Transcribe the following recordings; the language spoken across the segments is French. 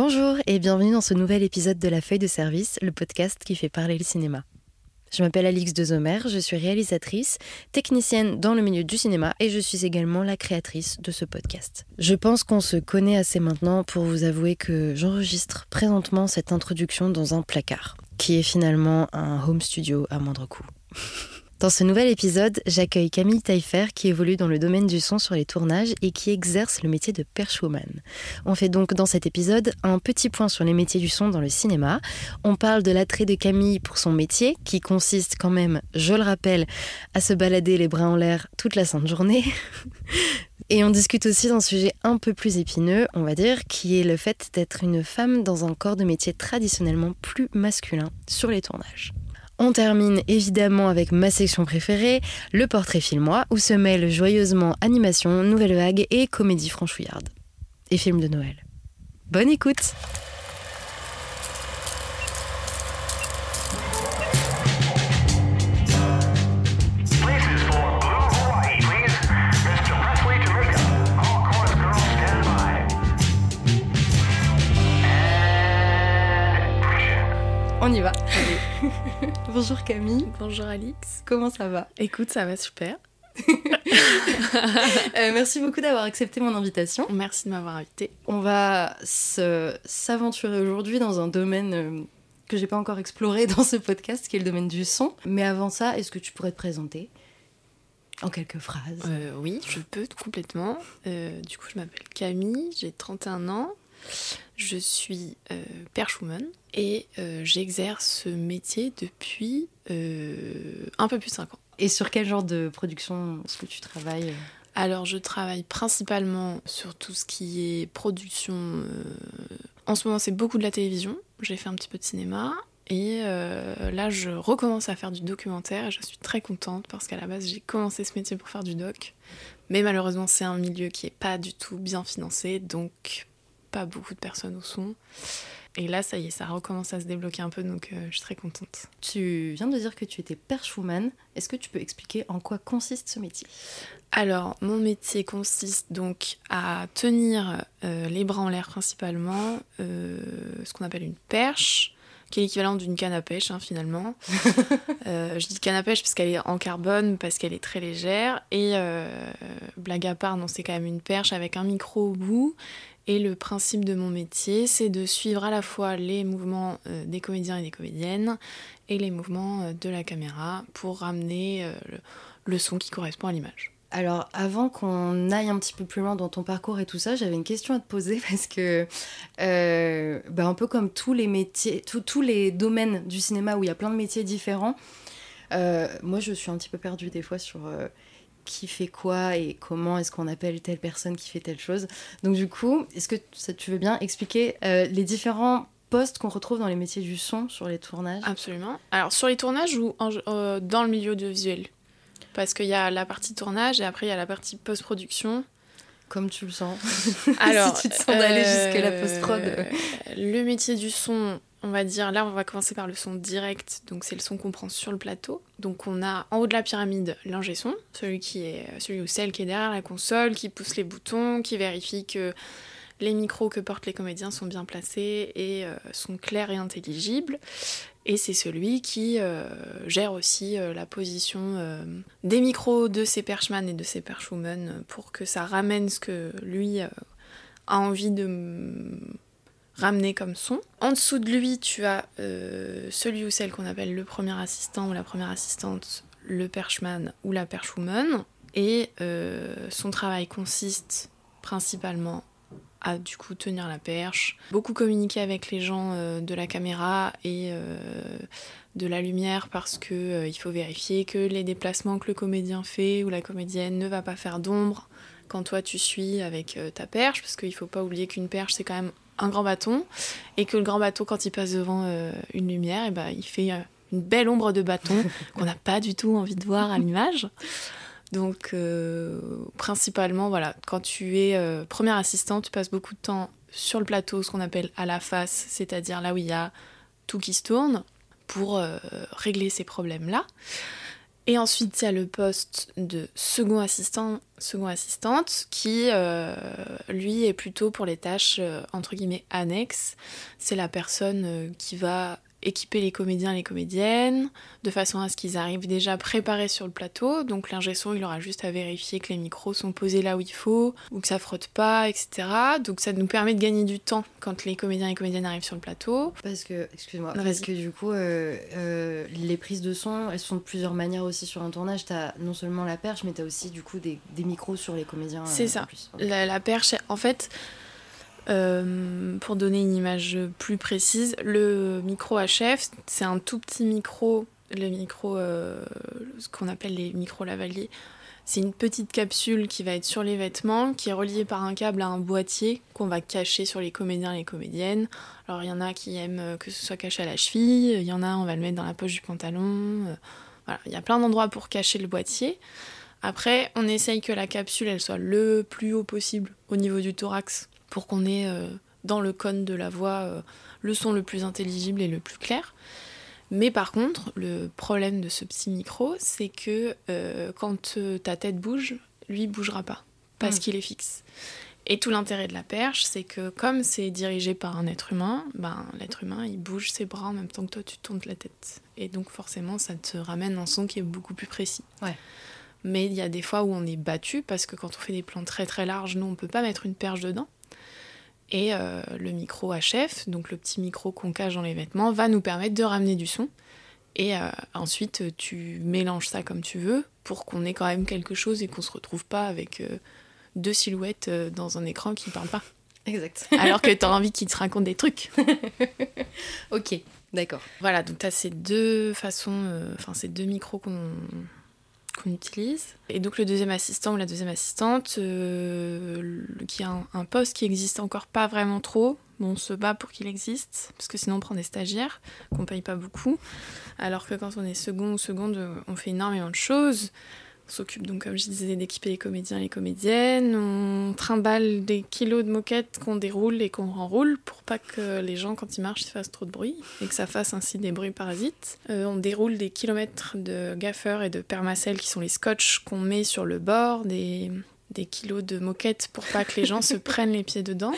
Bonjour et bienvenue dans ce nouvel épisode de La Feuille de Service, le podcast qui fait parler le cinéma. Je m'appelle Alix Dezomer, je suis réalisatrice, technicienne dans le milieu du cinéma et je suis également la créatrice de ce podcast. Je pense qu'on se connaît assez maintenant pour vous avouer que j'enregistre présentement cette introduction dans un placard, qui est finalement un home studio à moindre coût. Dans ce nouvel épisode, j'accueille Camille Taillefer qui évolue dans le domaine du son sur les tournages et qui exerce le métier de perchwoman. On fait donc dans cet épisode un petit point sur les métiers du son dans le cinéma. On parle de l'attrait de Camille pour son métier qui consiste quand même, je le rappelle, à se balader les bras en l'air toute la sainte journée. Et on discute aussi d'un sujet un peu plus épineux, on va dire, qui est le fait d'être une femme dans un corps de métier traditionnellement plus masculin sur les tournages. On termine évidemment avec ma section préférée, le portrait filmois, où se mêlent joyeusement animation, nouvelle vague et comédie franchouillarde. Et film de Noël. Bonne écoute. On y va Bonjour Camille, Bonjour Alix. comment ça va? Écoute, ça va super. Euh, Merci beaucoup d'avoir accepté mon invitation. Merci de m'avoir invité. On va s'aventurer aujourd'hui dans un domaine euh, que j'ai pas encore exploré dans ce podcast, qui est le domaine du son. Mais avant ça, est-ce que tu pourrais te présenter en quelques phrases? Euh, oui, je peux complètement. Euh, du coup, je m'appelle Camille, j'ai 31 ans. Je suis euh, perchwoman et euh, j'exerce ce métier depuis euh, un peu plus de 5 ans. Et sur quel genre de production est-ce que tu travailles Alors, je travaille principalement sur tout ce qui est production. euh, En ce moment, c'est beaucoup de la télévision. J'ai fait un petit peu de cinéma. Et euh, là, je recommence à faire du documentaire et je suis très contente parce qu'à la base, j'ai commencé ce métier pour faire du doc. Mais malheureusement, c'est un milieu qui est pas du tout bien financé, donc pas beaucoup de personnes au son. Et là, ça y est, ça recommence à se débloquer un peu, donc euh, je suis très contente. Tu viens de dire que tu étais perchwoman. Est-ce que tu peux expliquer en quoi consiste ce métier? Alors, mon métier consiste donc à tenir euh, les bras en l'air principalement, euh, ce qu'on appelle une perche, qui est l'équivalent d'une canne à pêche hein, finalement. Je dis canne à pêche parce qu'elle est en carbone, parce qu'elle est très légère. Et blague à part, non, c'est quand même une perche avec un micro au bout. Et le principe de mon métier, c'est de suivre à la fois les mouvements euh, des comédiens et des comédiennes et les mouvements euh, de la caméra pour ramener euh, le, son qui correspond à l'image. Alors, avant qu'on aille un petit peu plus loin dans ton parcours et tout ça, j'avais une question à te poser parce que, bah, un peu comme tous les métiers, tous- les domaines du cinéma où il y a plein de métiers différents, moi je suis un petit peu perdue des fois sur qui fait quoi et comment est-ce qu'on appelle telle personne qui fait telle chose. Donc, du coup, est-ce que ça, tu veux bien expliquer euh, les différents postes qu'on retrouve dans les métiers du son sur les tournages? Absolument. Alors, sur les tournages ou en- euh, dans le milieu audiovisuel? Parce qu'il y a la partie tournage et après il y a la partie post-production. Comme tu le sens. Alors, si tu te sens d'aller jusqu'à la euh, post-prod. Le métier du son, on va dire, là on va commencer par le son direct, donc c'est le son qu'on prend sur le plateau. Donc on a en haut de la pyramide l'ingé son, celui qui est celui ou celle qui est derrière la console, qui pousse les boutons, qui vérifie que les micros que portent les comédiens sont bien placés et euh, sont clairs et intelligibles. Et c'est celui qui euh, gère aussi euh, la position euh, des micros de ses perchman et de ses perchwomen pour que ça ramène ce que lui euh, a envie de ramener comme son. En dessous de lui, tu as euh, celui ou celle qu'on appelle le premier assistant ou la première assistante, le perchman ou la perchwoman. Et euh, son travail consiste principalement à du coup tenir la perche, beaucoup communiquer avec les gens euh, de la caméra et de la lumière parce que il faut vérifier que les déplacements que le comédien fait ou la comédienne ne va pas faire d'ombre quand toi tu suis avec ta perche parce qu'il faut pas oublier qu'une perche c'est quand même un grand bâton et que le grand bâton quand il passe devant euh, une lumière et ben il fait euh, une belle ombre de bâton qu'on n'a pas du tout envie de voir à l'image. Donc, euh, principalement, voilà, quand tu es première assistante, tu passes beaucoup de temps sur le plateau, ce qu'on appelle à la face, c'est-à-dire là où il y a tout qui se tourne, pour régler ces problèmes-là. Et ensuite, il y a le poste de second assistant, second assistante, qui, euh, lui, est plutôt pour les tâches, euh, entre guillemets, annexes. C'est la personne euh, qui va équiper les comédiens et les comédiennes, de façon à ce qu'ils arrivent déjà préparés sur le plateau. Donc l'ingé son, il aura juste à vérifier que les micros sont posés là où il faut, ou que ça frotte pas, etc. Donc ça nous permet de gagner du temps quand les comédiens et les comédiennes arrivent sur le plateau. Parce que, excuse-moi, parce que du coup, euh, euh, les prises de son, elles sont de plusieurs manières aussi sur un tournage. T'as non seulement la perche, mais t'as aussi du coup des, des micros sur les comédiens. C'est euh, ça. en plus. La, la perche, en fait, euh, pour donner une image plus précise, le micro HF, c'est un tout petit micro, le micro, euh, ce qu'on appelle les micros lavaliers. C'est une petite capsule qui va être sur les vêtements, qui est reliée par un câble à un boîtier qu'on va cacher sur les comédiens et les comédiennes. Alors il y en a qui aiment que ce soit caché à la cheville, il y en a on va le mettre dans la poche du pantalon. euh, il y a plein d'endroits pour cacher le boîtier. Après, on essaye que la capsule elle soit le plus haut possible au niveau du thorax pour qu'on ait euh, dans le cône de la voix euh, le son le plus intelligible et le plus clair. Mais par contre, le problème de ce petit micro, c'est que euh, quand euh, ta tête bouge, lui bougera pas parce Mm. qu'il est fixe. Et tout l'intérêt de la perche, c'est que comme c'est dirigé par un être humain, ben, l'être humain, il bouge ses bras en même temps que toi, tu tournes la tête. Et donc forcément, ça te ramène un son qui est beaucoup plus précis. Ouais. Mais il y a des fois où on est battu, parce que quand on fait des plans très très larges, nous, on peut pas mettre une perche dedans. Et euh, le micro HF, donc le petit micro qu'on cache dans les vêtements, va nous permettre de ramener du son. Et euh, ensuite, tu mélanges ça comme tu veux pour qu'on ait quand même quelque chose et qu'on se retrouve pas avec euh, deux silhouettes dans un écran qui parlent pas. Exact. Alors que tu as envie qu'ils te racontent des trucs. ok, d'accord. Voilà, donc tu as ces deux façons, enfin ces deux micros qu'on qu'on utilise. Et donc le deuxième assistant ou la deuxième assistante, euh, qui a un, poste qui existe encore pas vraiment trop. On se bat pour qu'il existe, parce que sinon on prend des stagiaires qu'on paye pas beaucoup. Alors que quand on est second ou seconde, on fait énormément de choses. On s'occupe donc, comme je disais, d'équiper les comédiens et les comédiennes. On trimballe des kilos de moquettes qu'on déroule et qu'on renroule pour pas que les gens, quand ils marchent, ils fassent trop de bruit et que ça fasse ainsi des bruits parasites. Euh, on déroule des kilomètres de gaffeurs et de permacelles qui sont les scotch qu'on met sur le bord, des, des kilos de moquettes pour pas que les gens se prennent les pieds dedans.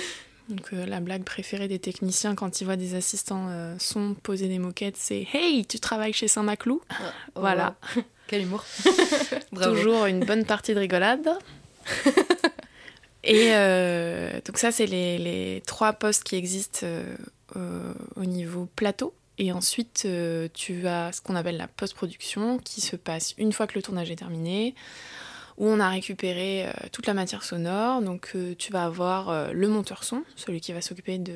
Donc euh, la blague préférée des techniciens quand ils voient des assistants euh, son poser des moquettes, c'est Hey, tu travailles chez Saint-Maclou? Oh, Voilà. wow. Quel humour. Toujours une bonne partie de rigolade. Et euh, donc ça, c'est les, les trois postes qui existent au niveau plateau. Et ensuite, tu as ce qu'on appelle la post-production qui se passe une fois que le tournage est terminé, où on a récupéré euh, toute la matière sonore. Donc euh, tu vas avoir euh, le monteur son, celui qui va s'occuper de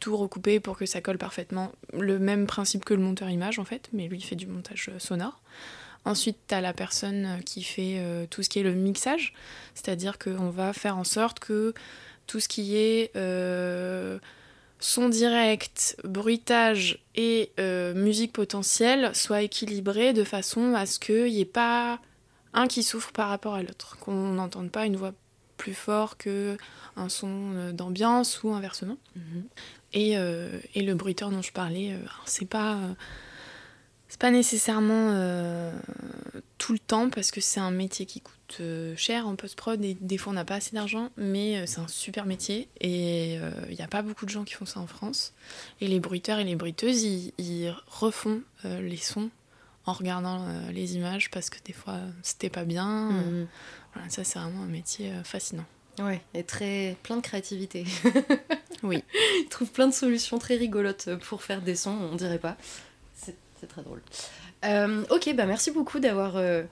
tout recouper pour que ça colle parfaitement. Le même principe que le monteur image en fait, mais lui il fait du montage sonore. Ensuite, tu as la personne qui fait tout ce qui est le mixage, c'est-à-dire qu'on va faire en sorte que tout ce qui est son direct, bruitage et musique potentielle soit équilibré de façon à ce qu'il n'y ait pas un qui souffre par rapport à l'autre, qu'on n'entende pas une voix plus fort que un son euh, d'ambiance ou inversement. Mhm. Et, euh, et le bruiteur dont je parlais, euh, c'est pas, euh, c'est pas nécessairement tout le temps parce que c'est un métier qui coûte cher en post-prod et des fois on n'a pas assez d'argent, mais c'est un super métier et il n'y a pas beaucoup de gens qui font ça en France. Et les bruiteurs et les bruiteuses, ils, ils refont les sons en regardant euh, les images parce que des fois euh, c'était pas bien. Mhm. Voilà, ça c'est vraiment un métier euh, fascinant. Ouais, et très plein de créativité. Oui. Il trouve plein de solutions très rigolotes pour faire des sons, on dirait pas. C'est c'est très drôle. Euh, ok, bah merci beaucoup d'avoir euh,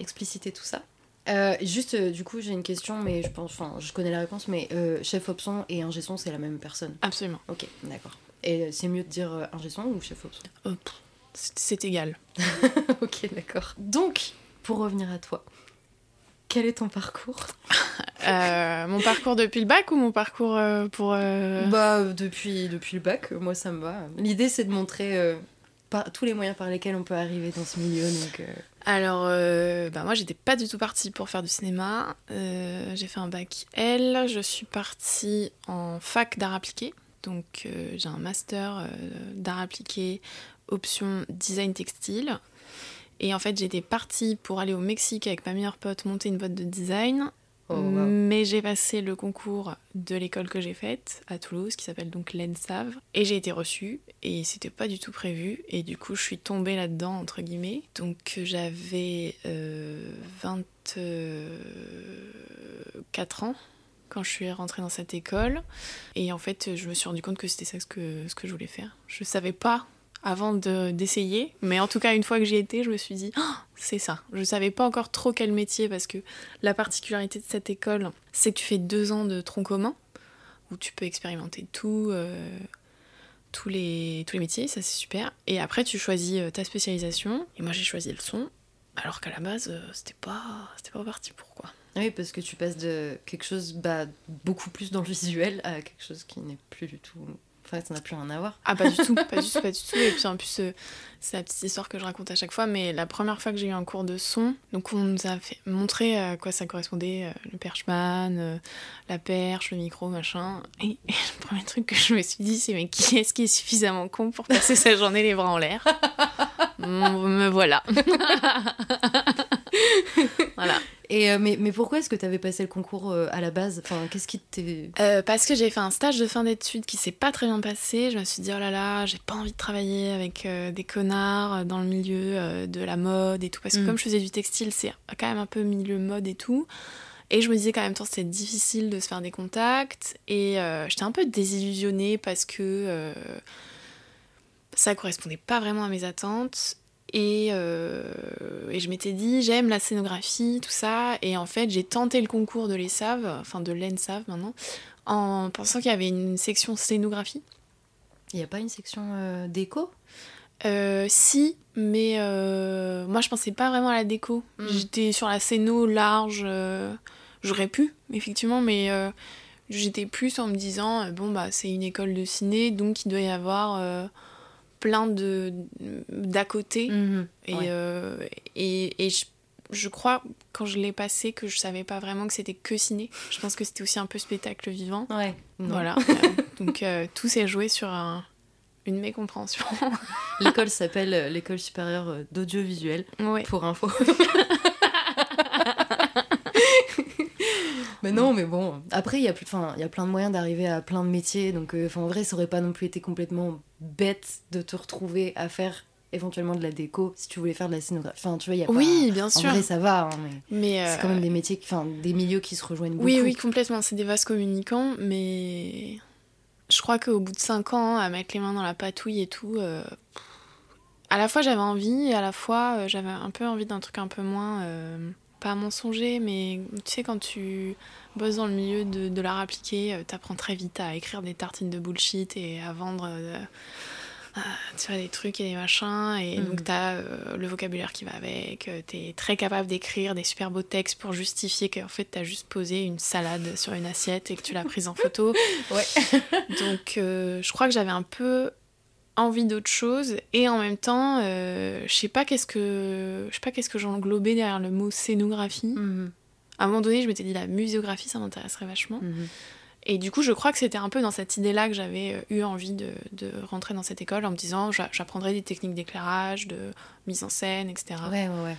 explicité tout ça. Euh, juste, euh, du coup, j'ai une question, mais je pense, enfin, je connais la réponse, mais euh, chef opson et ingé son, c'est la même personne. Absolument. Ok, d'accord. Et euh, c'est mieux de dire euh, ingé son ou chef opson Euh, c'est égal. Ok, d'accord. Donc, pour revenir à toi, quel est ton parcours? Euh, mon parcours depuis le bac ou mon parcours euh, pour... euh, Bah, depuis, depuis le bac, moi ça me va. L'idée c'est de montrer par, tous les moyens par lesquels on peut arriver dans ce milieu. Donc, Alors, bah, moi, j'étais pas du tout partie pour faire du cinéma. J'ai fait un bac L. Je suis partie en fac d'art appliqué. Donc, euh, j'ai un master euh, d'art appliqué, option design textile. Et en fait, j'étais partie pour aller au Mexique avec ma meilleure pote monter une boîte de design. Oh, wow. Mais j'ai passé le concours de l'école que j'ai faite à Toulouse, qui s'appelle donc l'ENSAV, et j'ai été reçue, et c'était pas du tout prévu, et du coup je suis tombée là-dedans, entre guillemets. Donc j'avais euh, 24 ans quand je suis rentrée dans cette école, et en fait je me suis rendu compte que c'était ça ce que, ce que je voulais faire. Je savais pas avant de- d'essayer, mais en tout cas une fois que j'y étais, je me suis dit, Ah, c'est ça. Je savais pas encore trop quel métier, parce que la particularité de cette école, c'est que tu fais deux ans de tronc commun, où tu peux expérimenter tout, euh, tous, les, tous les métiers, ça c'est super. Et après, tu choisis euh, ta spécialisation. Et moi, j'ai choisi le son, alors qu'à la base, euh, c'était pas, pas parti pour quoi. Oui, parce que tu passes de quelque chose bah, beaucoup plus dans le visuel à quelque chose qui n'est plus du tout. Enfin, ça n'a plus rien à voir. Ah, pas du tout, pas du tout, pas du tout. Et puis en plus, euh, c'est la petite histoire que je raconte à chaque fois, mais la première fois que j'ai eu un cours de son, donc on nous a fait montrer à quoi ça correspondait, euh, le perchman, euh, la perche, le micro, machin. Et, et le premier truc que je me suis dit, c'est mais qui est-ce qui est suffisamment con pour passer sa journée les bras en l'air? Me voilà. voilà. Et, euh, mais, mais pourquoi est-ce que tu avais passé le concours euh, à la base? Enfin, qu'est-ce qui t'est. Euh, parce que j'ai fait un stage de fin d'études qui s'est pas très bien passé. Je me suis dit, oh là là, j'ai pas envie de travailler avec euh, des connards dans le milieu euh, de la mode et tout. Parce que Mm. comme je faisais du textile, c'est quand même un peu milieu mode et tout. Et je me disais qu'en même temps, c'était difficile de se faire des contacts. Et euh, j'étais un peu désillusionnée parce que euh, ça correspondait pas vraiment à mes attentes. Et, euh, et je m'étais dit, j'aime la scénographie, tout ça. Et en fait, j'ai tenté le concours de l'ESAV, enfin de l'ENSAV maintenant, en pensant qu'il y avait une section scénographie. Il n'y a pas une section euh, déco? Euh, si, mais moi je pensais pas vraiment à la déco. Mm. J'étais sur la scéno large, j'aurais pu, effectivement, mais j'étais plus en me disant, bon bah c'est une école de ciné, donc il doit y avoir plein de d'à côté. Mhm. Et, Ouais. euh, et, et je, je crois, quand je l'ai passé, que je savais pas vraiment que c'était que ciné. Je pense que c'était aussi un peu spectacle vivant. Ouais. Voilà. Donc euh, tout s'est joué sur un- une mécompréhension. L'école s'appelle euh, l'école supérieure d'audiovisuel, ouais. pour info. mais non, mais bon. Après, il y, a plus- enfin, il y a plein de moyens d'arriver à plein de métiers. Donc, euh, en vrai, ça aurait pas non plus été complètement bête de te retrouver à faire éventuellement de la déco si tu voulais faire de la scénographie. Enfin, tu vois, il y a Oui, bien pas... En sûr. vrai, ça va, hein, mais mais c'est quand même des métiers, enfin, des milieux qui se rejoignent beaucoup. Oui, oui, complètement. C'est des vases communicants, mais je crois qu'au bout de 5 ans, à mettre les mains dans la patouille et tout, euh, à la fois j'avais envie, et à la fois euh, j'avais un peu envie d'un truc un peu moins, euh, pas mensonger, mais tu sais, quand tu bosses dans le milieu de, de l'art appliqué, euh, t'apprends très vite à écrire des tartines de bullshit et à vendre. euh, euh, tu vois, des trucs et des machins, et Mhm. donc t'as euh, le vocabulaire qui va avec, t'es très capable d'écrire des super beaux textes pour justifier qu'en fait t'as juste posé une salade sur une assiette et que tu l'as prise en photo. Ouais. donc je crois que j'avais un peu envie d'autre chose, et en même temps, euh, je sais pas qu'est-ce que je sais pas qu'est-ce que j'englobais derrière le mot scénographie. Mhm, À un moment donné, je m'étais dit la muséographie, ça m'intéresserait vachement. mhm. Et du coup, je crois que c'était un peu dans cette idée-là que j'avais euh, eu envie de, de rentrer dans cette école en me disant j'a- j'apprendrai des techniques d'éclairage, de mise en scène, etc. Ouais, ouais, ouais.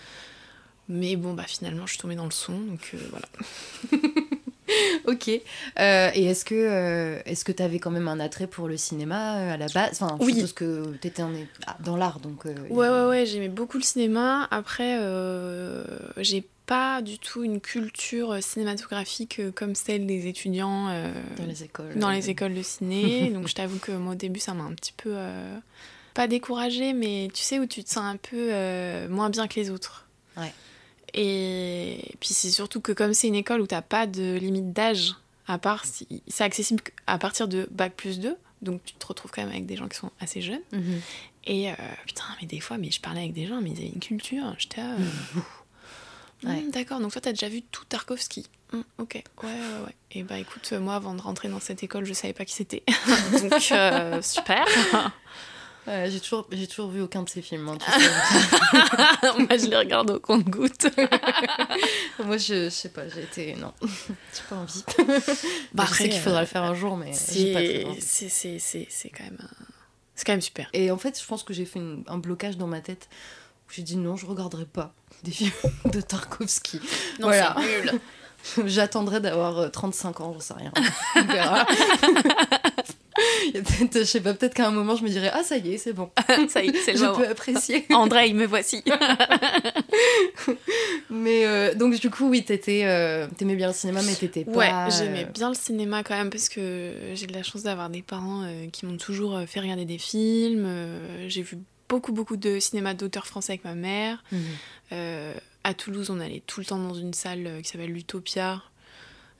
Mais bon, bah finalement, je suis tombée dans le son, donc euh, voilà. Ok. Euh, et est-ce que euh, est-ce que t'avais quand même un attrait pour le cinéma euh, à la base? Enfin, je Oui. suppose que t'étais en- ah, dans l'art, donc. euh, Ouais, ouais, ouais, j'aimais beaucoup le cinéma. Après, j'ai pas du tout une culture cinématographique comme celle des étudiants Dans les écoles. dans les écoles de ciné. donc je t'avoue que moi au début ça m'a un petit peu pas découragée, mais tu sais où tu te sens un peu moins bien que les autres. Ouais. Et puis c'est surtout que comme c'est une école où t'as pas de limite d'âge, à part si c'est accessible à partir de bac plus 2, donc tu te retrouves quand même avec des gens qui sont assez jeunes. mhm. Et euh, putain, mais des fois, mais je parlais avec des gens, mais ils avaient une culture. J'étais euh, Ouais. Hmm, D'accord, donc toi, t'as déjà vu tout Tarkovsky. Hmm, ok, ouais, ouais, ouais. Et bah écoute, euh, moi, avant de rentrer dans cette école, je savais pas qui c'était. donc, euh, super. Ouais, j'ai toujours j'ai toujours vu aucun de ces films. hein, tu sais. moi, je les regarde au compte-goutte. Moi, je, je sais pas, j'ai été non, j'ai pas envie. Bah, je sais qu'il faudra le faire un jour, mais j'ai pas très c'est envie. c'est- c'est- c'est- c'est quand même... euh, C'est quand même super. Et en fait, je pense que j'ai fait une- un blocage dans ma tête J'ai dit non, je regarderai pas des films de Tarkovsky. Non, Voilà. c'est nul. J'attendrai d'avoir euh, 35 ans, j'en sais rien. On verra. Je sais pas, peut-être qu'à un moment je me dirais ah ça y est, c'est bon, Ça y est, c'est le je moment. peux apprécier. André, me voici. Mais euh, donc du coup oui, t'étais, euh, t'aimais bien le cinéma, mais t'étais pas. Ouais, euh, j'aimais bien le cinéma quand même parce que j'ai de la chance d'avoir des parents euh, qui m'ont toujours fait regarder des films. j'ai vu beaucoup, beaucoup de cinéma d'auteurs français avec ma mère. Euh, à Toulouse, on allait tout le temps dans une salle qui s'appelle l'Utopia,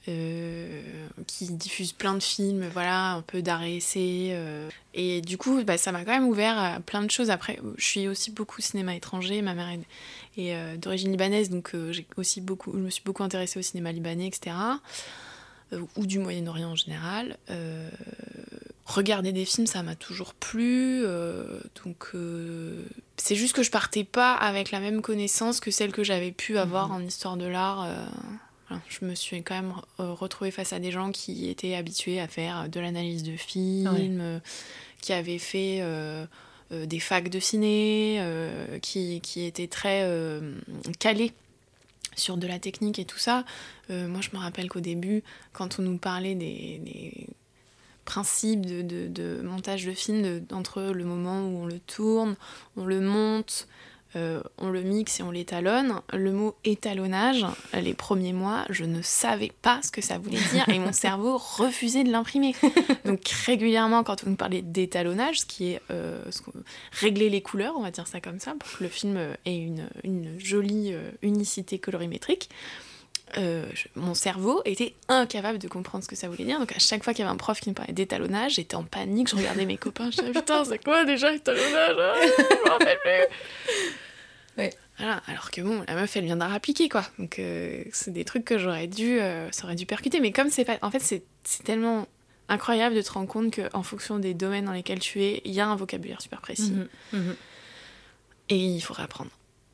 euh, qui diffuse plein de films, voilà, un peu d'art et essai. euh. et du coup, bah, ça m'a quand même ouvert à plein de choses. Après, je suis aussi beaucoup cinéma étranger. Ma mère est, est, euh, d'origine libanaise, donc j'ai aussi beaucoup, je me suis beaucoup intéressée au cinéma libanais, etc. Ou du Moyen-Orient en général. Regarder des films, ça m'a toujours plu. donc, c'est juste que je partais pas avec la même connaissance que celle que j'avais pu avoir en histoire de l'art. Euh, voilà, je me suis quand même euh, retrouvée face à des gens qui étaient habitués à faire de l'analyse de films, Ouais. euh, qui avaient fait euh, euh, des facs de ciné, euh, qui, qui étaient très euh, calés sur de la technique et tout ça. Euh, moi, je me rappelle qu'au début, quand on nous parlait des, des principes de, de- de montage de film, de- entre le moment où on le tourne, on le monte, euh, on le mixe et on l'étalonne, le mot étalonnage, les premiers mois, je ne savais pas ce que ça voulait dire et mon cerveau refusait de l'imprimer. Donc régulièrement, quand on nous parlait d'étalonnage, ce qui est euh, ce régler les couleurs, on va dire ça comme ça, pour que le film euh, ait une, une jolie euh, unicité colorimétrique, euh, je- mon cerveau était incapable de comprendre ce que ça voulait dire. Donc à chaque fois qu'il y avait un prof qui me parlait d'étalonnage, j'étais en panique, je regardais mes copains, je disais putain c'est quoi déjà étalonnage? Ah, Je rappelle plus. Ouais. Voilà, alors que bon, la meuf elle vient d'art appliqué quoi. Donc euh, c'est des trucs que j'aurais dû, euh, ça aurait dû percuter. Mais comme c'est pas, en fait c'est tellement incroyable de te rendre compte qu'en fonction des domaines dans lesquels tu es, il y a un vocabulaire super précis Mhm, mhm. et il faudra apprendre.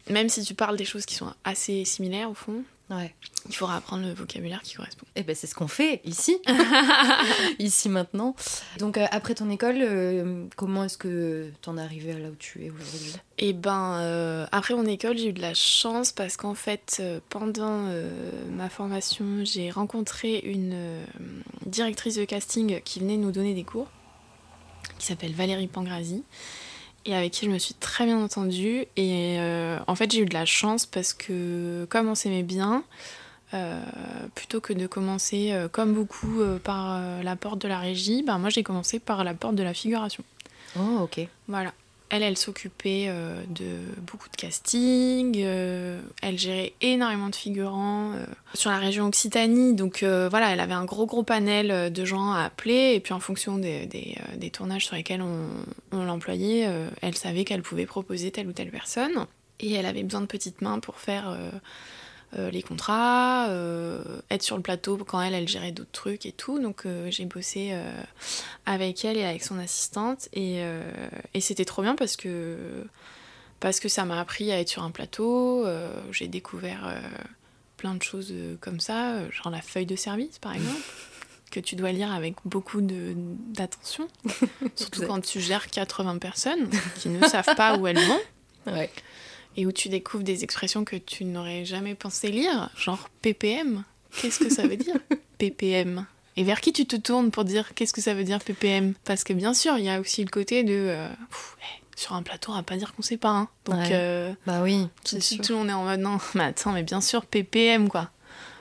Même si tu parles des choses qui sont assez similaires au fond, Ouais. il faudra apprendre le vocabulaire qui correspond. Et ben c'est ce qu'on fait ici, ici maintenant. Donc euh, après ton école, euh, comment est-ce que t'en es arrivé à là où tu es aujourd'hui? Et ben, euh, après mon école, j'ai eu de la chance parce qu'en fait, euh, pendant euh, ma formation, j'ai rencontré une euh, directrice de casting qui venait nous donner des cours, qui s'appelle Valérie Pangrazi, et avec qui je me suis très bien entendue. Et euh, en fait, j'ai eu de la chance parce que, comme on s'aimait bien, euh, plutôt que de commencer, euh, comme beaucoup, par la porte de la régie, ben moi j'ai commencé par la porte de la figuration. Oh ok. Voilà. Elle, elle s'occupait euh, de beaucoup de casting, euh, elle gérait énormément de figurants euh, sur la région Occitanie, donc voilà, elle avait un gros gros panel de gens à appeler, et puis en fonction des, tournages sur lesquels on, l'employait, elle savait qu'elle pouvait proposer telle ou telle personne, et elle avait besoin de petites mains pour faire les contrats, euh, être sur le plateau quand elle, elle gérait d'autres trucs et tout, donc euh, j'ai bossé... euh, avec elle et avec son assistante. Et, euh, et c'était trop bien parce que parce que ça m'a appris à être sur un plateau. Euh, j'ai découvert euh, plein de choses euh, comme ça euh, genre la feuille de service par exemple que tu dois lire avec beaucoup d'attention. Surtout quand tu gères 80 personnes qui ne savent pas où elles vont. Ouais. Et où tu découvres des expressions que tu n'aurais jamais pensé lire, genre PPM. Qu'est-ce que ça veut dire PPM Et vers qui tu te tournes pour dire qu'est-ce que ça veut dire PPM Parce que bien sûr, il y a aussi le côté de euh, pff, hey, sur un plateau, on va pas dire qu'on sait pas. hein. Donc Ouais. euh, Bah oui, tout, c'est sûr. tout le monde est en mode non, mais attends, mais bien sûr PPM quoi.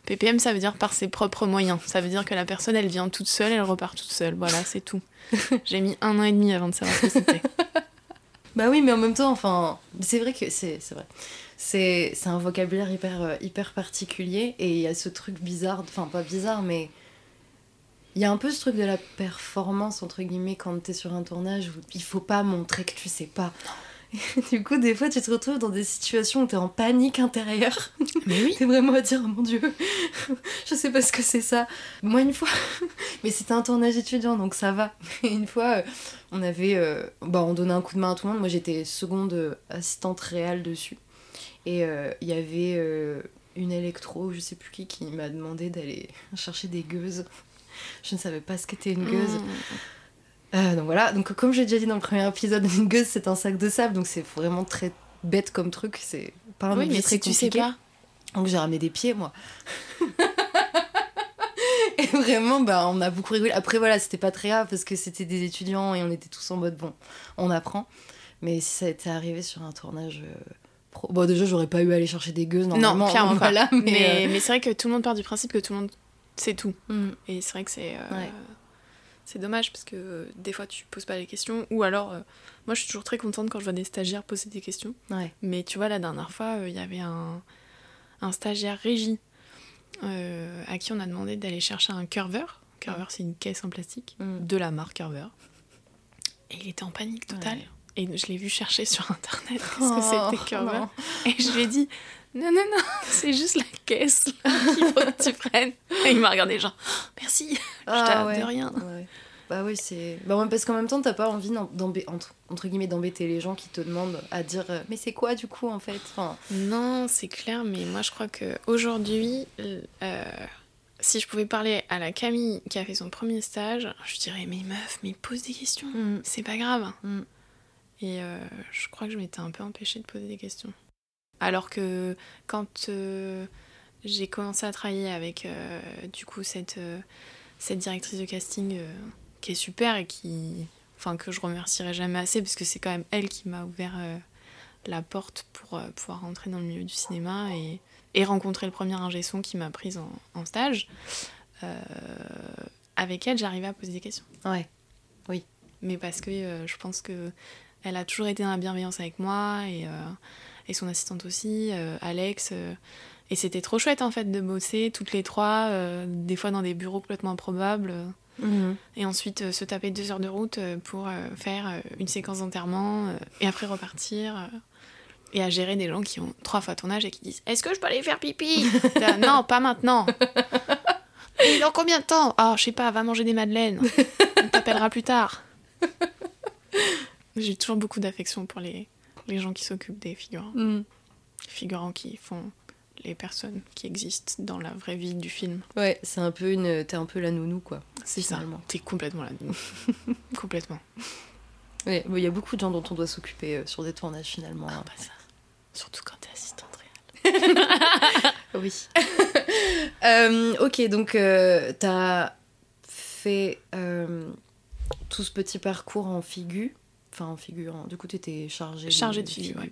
PPM, ça veut dire par ses propres moyens. Ça veut dire que la personne, elle vient toute seule, elle repart toute seule. Voilà, c'est tout. J'ai mis un an et demi avant de savoir ce que c'était. Bah oui, mais en même temps, enfin, c'est vrai que c'est vrai. C'est c'est un vocabulaire hyper, euh, hyper particulier et il y a ce truc bizarre, enfin pas bizarre, mais il y a un peu ce truc de la performance, entre guillemets, quand t'es sur un tournage où il faut pas montrer que tu sais pas. du coup, des fois, tu te retrouves dans des situations où t'es en panique intérieure. Mais oui. T'es vraiment à dire, oh mon dieu, je sais pas ce que c'est ça. Moi, une fois, mais c'était un tournage étudiant, donc ça va. Mais une fois, euh, on avait. euh, bah, on donnait un coup de main à tout le monde. Moi, j'étais seconde euh, assistante réelle dessus. Et euh, il y avait euh, une électro, je sais plus qui, qui m'a demandé d'aller chercher des gueuses. Je ne savais pas ce qu'était une gueuse. Mmh. Euh, donc voilà, donc comme j'ai déjà dit dans le premier épisode, une gueuse c'est un sac de sable, donc c'est vraiment très bête comme truc, c'est pas un oui, mais très si tu sais pas. Donc j'ai ramené des pieds, moi. et vraiment, bah, on a beaucoup rigolé. Après, voilà, c'était pas très grave parce que c'était des étudiants et on était tous en mode bon, on apprend. Mais si ça était arrivé sur un tournage euh, pro. Bon, déjà, j'aurais pas eu à aller chercher des gueuses normalement. Non, clairement voilà, pas. mais. Mais, euh, mais c'est vrai que tout le monde part du principe que tout le monde sait tout. mm, Et c'est vrai que c'est euh, Ouais. C'est dommage parce que euh, des fois tu poses pas les questions ou alors euh, moi je suis toujours très contente quand je vois des stagiaires poser des questions. ouais. Mais tu vois la dernière fois euh, il y avait un, un stagiaire régie à qui on a demandé d'aller chercher un curver. Curver c'est une caisse en plastique Mm. de la marque Curver. Et il était en panique totale. Ouais. Et je l'ai vu chercher sur internet ce Oh, que c'était Curver. non. Et je lui ai dit non, non, non, c'est juste la caisse là, qu'il faut que tu prennes. Et il m'a regardé genre merci. Ah, J'étais, ouais. de rien. Ouais. Bah oui, c'est. Bah ouais, parce qu'en même temps, t'as pas envie d'em- d'embê- entre, entre guillemets d'embêter les gens qui te demandent à dire euh, mais c'est quoi du coup en fait? Enfin, Non, c'est clair, mais moi je crois que aujourd'hui, euh, si je pouvais parler à la Camille qui a fait son premier stage, je dirais mais meuf, mais pose des questions, Mm. c'est pas grave. Mm. Et euh, je crois que je m'étais un peu empêchée de poser des questions. Alors que quand euh, j'ai commencé à travailler avec euh, du coup cette, euh, cette directrice de casting qui est super et qui, enfin que je remercierai jamais assez parce que c'est quand même elle qui m'a ouvert la porte pour pouvoir rentrer dans le milieu du cinéma et, et rencontrer le premier ingé son qui m'a prise en, en stage. Avec elle, j'arrivais à poser des questions. ouais Mais parce que je pense que elle a toujours été dans la bienveillance avec moi et, euh, et son assistante aussi, euh, Alex. euh, et c'était trop chouette en fait de bosser toutes les trois, euh, des fois dans des bureaux complètement improbables. Mhm. et ensuite se taper deux heures de route pour faire une séquence d'enterrement et après repartir. et à gérer des gens qui ont trois fois ton âge et qui disent Est-ce que je peux aller faire pipi? Là, Non, pas maintenant. Et dans combien de temps? Ah, je sais pas, va manger des madeleines. On t'appellera plus tard. J'ai toujours beaucoup d'affection pour les, les gens qui s'occupent des figurants. Les figurants qui font les personnes qui existent dans la vraie vie du film. ouais c'est un peu une t'es un peu la nounou quoi C'est ça. T'es complètement là. complètement. ouais il y a beaucoup de gens dont on doit s'occuper euh, sur des tournages finalement hein. Pas ça. Surtout quand t'es assistante réelle. oui Euh, ok donc euh, t'as fait euh, tout ce petit parcours en figure enfin en figure hein. du coup t'étais chargée Chargée de figure, ouais.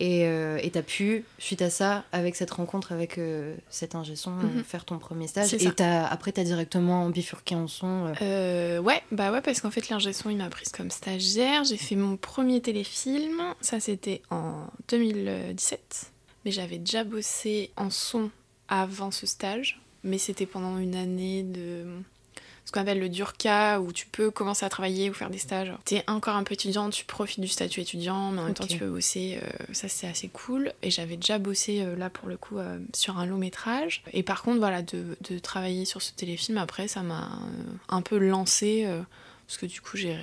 Et euh, et t'as pu, suite à ça, avec cette rencontre avec euh, cet ingé son, euh, Mhm. faire ton premier stage. Et t'as- après, t'as directement bifurqué en son. euh, Euh, ouais, bah ouais, parce qu'en fait, l'ingé son, il m'a prise comme stagiaire. J'ai fait mon premier téléfilm. Ça, c'était en 2017. Mais j'avais déjà bossé en son avant ce stage. Mais c'était pendant une année de ce qu'on appelle le dur cas, où tu peux commencer à travailler ou faire des stages. T'es encore un peu étudiant, tu profites du statut étudiant, mais en même temps tu peux bosser. euh, ça, c'est assez cool. Et j'avais déjà bossé euh, là pour le coup euh, sur un long métrage. Et par contre, voilà, de, de travailler sur ce téléfilm, après, ça m'a un peu lancé. Euh, parce que du coup, j'ai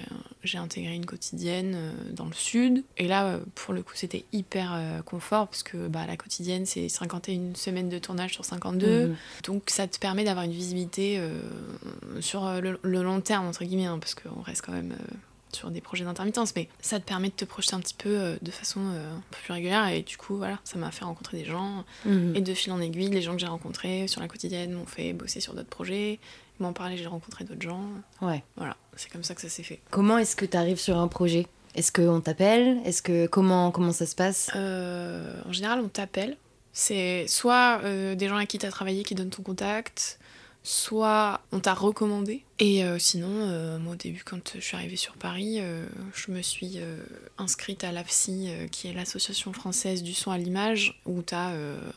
j'ai intégré une quotidienne euh, dans le sud. Et là, euh, pour le coup, c'était hyper euh, confort, parce que bah, la quotidienne, c'est 51 semaines de tournage sur 52. mhm. Donc ça te permet d'avoir une visibilité euh, sur euh, le, le long terme, entre guillemets, hein, parce qu'on reste quand même euh, sur des projets d'intermittence, mais ça te permet de te projeter un petit peu euh, de façon euh, un peu plus régulière, et du coup, voilà, ça m'a fait rencontrer des gens, Mhm. et de fil en aiguille, les gens que j'ai rencontrés sur la quotidienne m'ont fait bosser sur d'autres projets, m'ont parlé, j'ai rencontré d'autres gens, Ouais. voilà, c'est comme ça que ça s'est fait. Comment est-ce que t'arrives sur un projet? Est-ce qu'on t'appelle? Est-ce que comment comment ça se passe? Euh, en général, on t'appelle. C'est soit euh, des gens à qui tu as travaillé qui donnent ton contact, soit on t'a recommandé. Et euh, sinon, euh, moi au début, quand je suis arrivée sur Paris, euh, je me suis inscrite à l'AFSI, qui est l'association française du son à l'image, où t'as,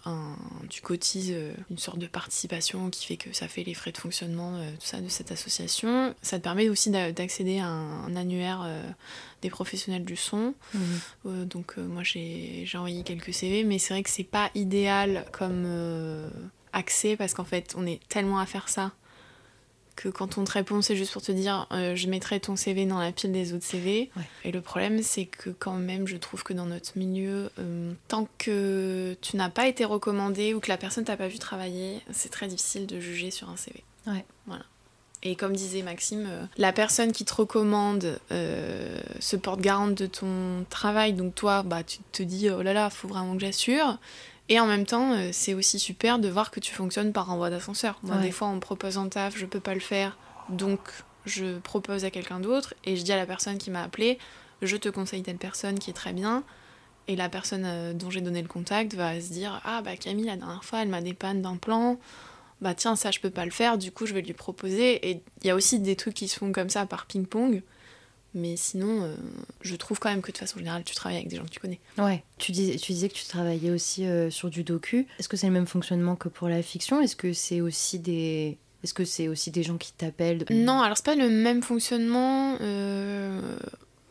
un, tu cotises une sorte de participation qui fait que ça fait les frais de fonctionnement tout ça, de cette association. Ça te permet aussi d'a- d'accéder à un, un annuaire des professionnels du son. Euh, donc moi j'ai j'ai envoyé quelques CV, mais c'est vrai que c'est pas idéal comme accès parce qu'en fait on est tellement à faire ça que quand on te répond c'est juste pour te dire euh, je mettrai ton CV dans la pile des autres CV. Ouais. Et le problème c'est que quand même je trouve que dans notre milieu, euh, tant que tu n'as pas été recommandé ou que la personne t'a pas vu travailler, c'est très difficile de juger sur un CV. Ouais. Voilà. Et comme disait Maxime, euh, la personne qui te recommande euh, se porte garante de ton travail, donc toi, bah, tu te dis oh là là, faut vraiment que j'assure. Et en même temps, euh, c'est aussi super de voir que tu fonctionnes par envoi d'ascenseur. Moi, Ouais. des fois, on me propose un taf, je peux pas le faire, donc je propose à quelqu'un d'autre et je dis à la personne qui m'a appelé, je te conseille telle personne qui est très bien. Et la personne euh, dont j'ai donné le contact va se dire Ah, bah Camille, la dernière fois, elle m'a dépanne d'un plan. Bah tiens, ça, je peux pas le faire, du coup, je vais lui proposer. Et il y a aussi des trucs qui se font comme ça par ping-pong. Mais sinon, euh, je trouve quand même que de façon générale, tu travailles avec des gens que tu connais. Ouais. Tu, dis, tu disais que tu travaillais aussi euh, sur du docu. Est-ce que c'est le même fonctionnement que pour la fiction? Est-ce que c'est aussi des. Est-ce que c'est aussi des gens qui t'appellent? Non, alors c'est pas le même fonctionnement. euh,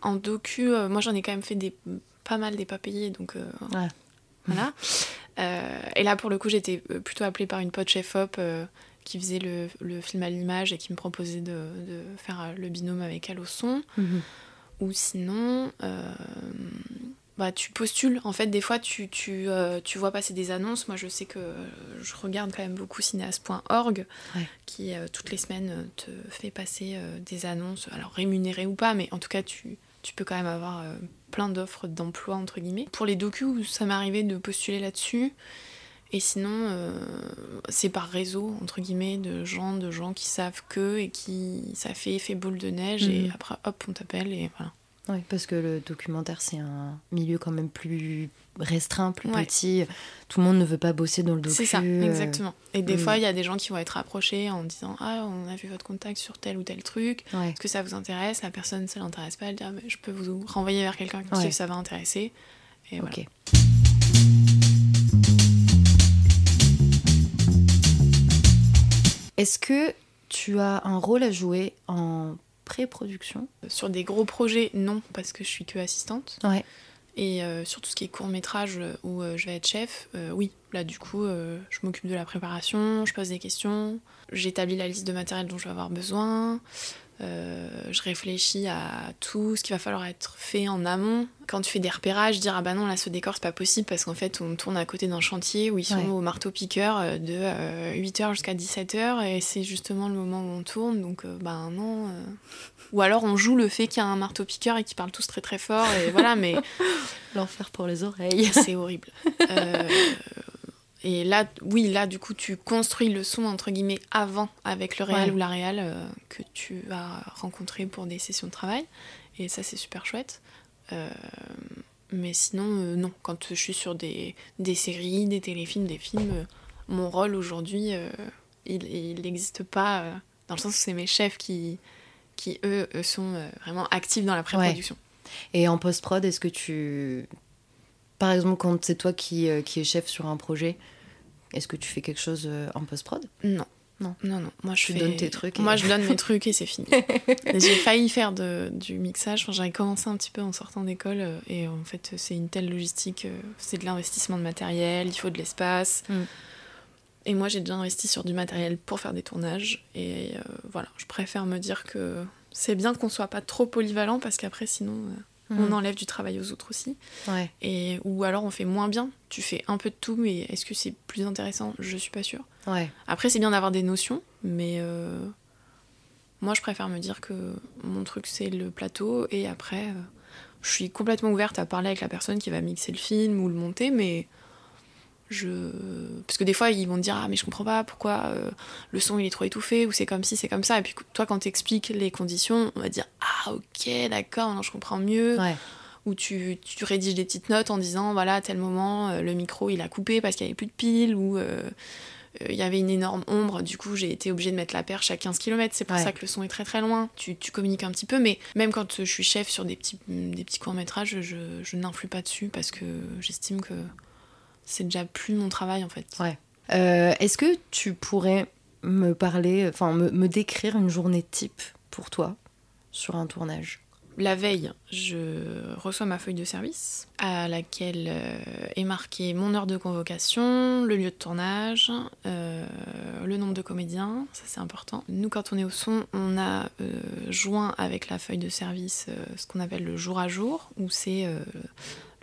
en docu, moi j'en ai quand même fait des, pas mal des pas payés, donc Ouais. voilà. Et là pour le coup, j'étais plutôt appelée par une pote chef-op qui faisait le, le film à l'image et qui me proposait de, de faire euh, le binôme avec elle au son. Mhm. Ou sinon, euh, bah, tu postules. En fait, des fois, tu, tu, euh, tu vois passer des annonces. Moi, je sais que je regarde quand même beaucoup cinéaste.org, Ouais. qui euh, toutes les semaines te fait passer des annonces, alors rémunérées ou pas, mais en tout cas, tu, tu peux quand même avoir plein d'offres d'emploi, entre guillemets. Pour les docus, ça m'est arrivé de postuler là-dessus. Et sinon, euh, c'est par réseau, entre guillemets, de gens, de gens qui savent que et qui ça fait effet boule de neige et Mhm. après, hop, on t'appelle et voilà. Ouais, parce que le documentaire, c'est un milieu quand même plus restreint, plus Ouais. petit. Tout le monde ne veut pas bosser dans le docu. C'est ça, exactement. Et des mm. fois, il y a des gens qui vont être approchés en disant Ah, on a vu votre contact sur tel ou tel truc. Ouais. Est-ce que ça vous intéresse? La personne, ça l'intéresse pas. Elle dit Ah, mais je peux vous renvoyer vers quelqu'un qui Ouais. ça va intéresser. Et voilà. Est-ce que tu as un rôle à jouer en pré-production? Sur des gros projets, non, parce que je suis que assistante. Ouais. Et euh, sur tout ce qui est court métrage euh, où euh, je vais être chef, euh, oui. Là, du coup, je m'occupe de la préparation, je pose des questions, j'établis la liste de matériel dont je vais avoir besoin, euh, je réfléchis à tout ce qui va falloir être fait en amont. Quand tu fais des repérages, dire ah bah non, là ce décor c'est pas possible parce qu'en fait on tourne à côté d'un chantier où ils sont Ouais. au marteau-piqueur euh, de 8h jusqu'à 17h et c'est justement le moment où on tourne donc euh, bah non. euh. Ou alors on joue le fait qu'il y a un marteau-piqueur et qu'ils parlent tous très très fort et voilà, mais L'enfer pour les oreilles. c'est horrible. Et là, oui, là, du coup, tu construis le son, entre guillemets, avant avec le Ouais. ou la réal euh, que tu as rencontré pour des sessions de travail. Et ça, c'est super chouette. Euh, mais sinon, euh, non. Quand je suis sur des, des séries, des téléfilms, des films, euh, mon rôle aujourd'hui, il n'existe pas dans le sens où c'est mes chefs qui, qui eux, sont vraiment actifs dans la pré-production. Et en post-prod, est-ce que tu. Par exemple, quand c'est toi qui, euh, qui es chef sur un projet, est-ce que tu fais quelque chose euh, en post-prod? Non. Non. Non, non. Moi, je Tu fais... donnes tes trucs et- Moi, je donne mes trucs et c'est fini. J'ai failli faire de, du mixage. Enfin, J'avais commencé un petit peu en sortant d'école. euh, Et en fait, c'est une telle logistique. euh, C'est de l'investissement de matériel. Il faut de l'espace. Mm. Et moi, j'ai déjà investi sur du matériel pour faire des tournages. Et euh, voilà, je préfère me dire que c'est bien qu'on soit pas trop polyvalent parce qu'après, sinon, euh, on Mhm. enlève du travail aux autres aussi. Ouais. Et, ou alors, on fait moins bien. Tu fais un peu de tout, mais est-ce que c'est plus intéressant? Je suis pas sûre. Ouais. Après, c'est bien d'avoir des notions, mais euh, moi, je préfère me dire que mon truc, c'est le plateau, et après, euh, je suis complètement ouverte à parler avec la personne qui va mixer le film ou le monter, mais je... Parce que des fois, ils vont te dire « Ah, mais je comprends pas, pourquoi euh, le son, il est trop étouffé, ou c'est comme ci, c'est comme ça », et puis toi, quand t'expliques les conditions, on va dire « Ah, ok, d'accord, maintenant je comprends mieux », Ouais. où tu, tu rédiges des petites notes en disant voilà à tel moment euh, le micro il a coupé parce qu'il n'y avait plus de pile ou euh, il y avait une énorme ombre. Du coup j'ai été obligée de mettre la perche à 15 km c'est pour Ouais. ça que le son est très très loin. Tu, tu communiques un petit peu mais même quand je suis chef sur des petits, des petits courts métrages je, je n'influe pas dessus parce que j'estime que c'est déjà plus mon travail en fait Ouais. Euh, Est-ce que tu pourrais me parler, enfin me, me décrire une journée type pour toi sur un tournage? La veille, je reçois ma feuille de service à laquelle euh, est marqué mon heure de convocation, le lieu de tournage, euh, le nombre de comédiens, ça c'est important. Nous, quand on est au son, on a euh, joint avec la feuille de service ce qu'on appelle le jour à jour, où c'est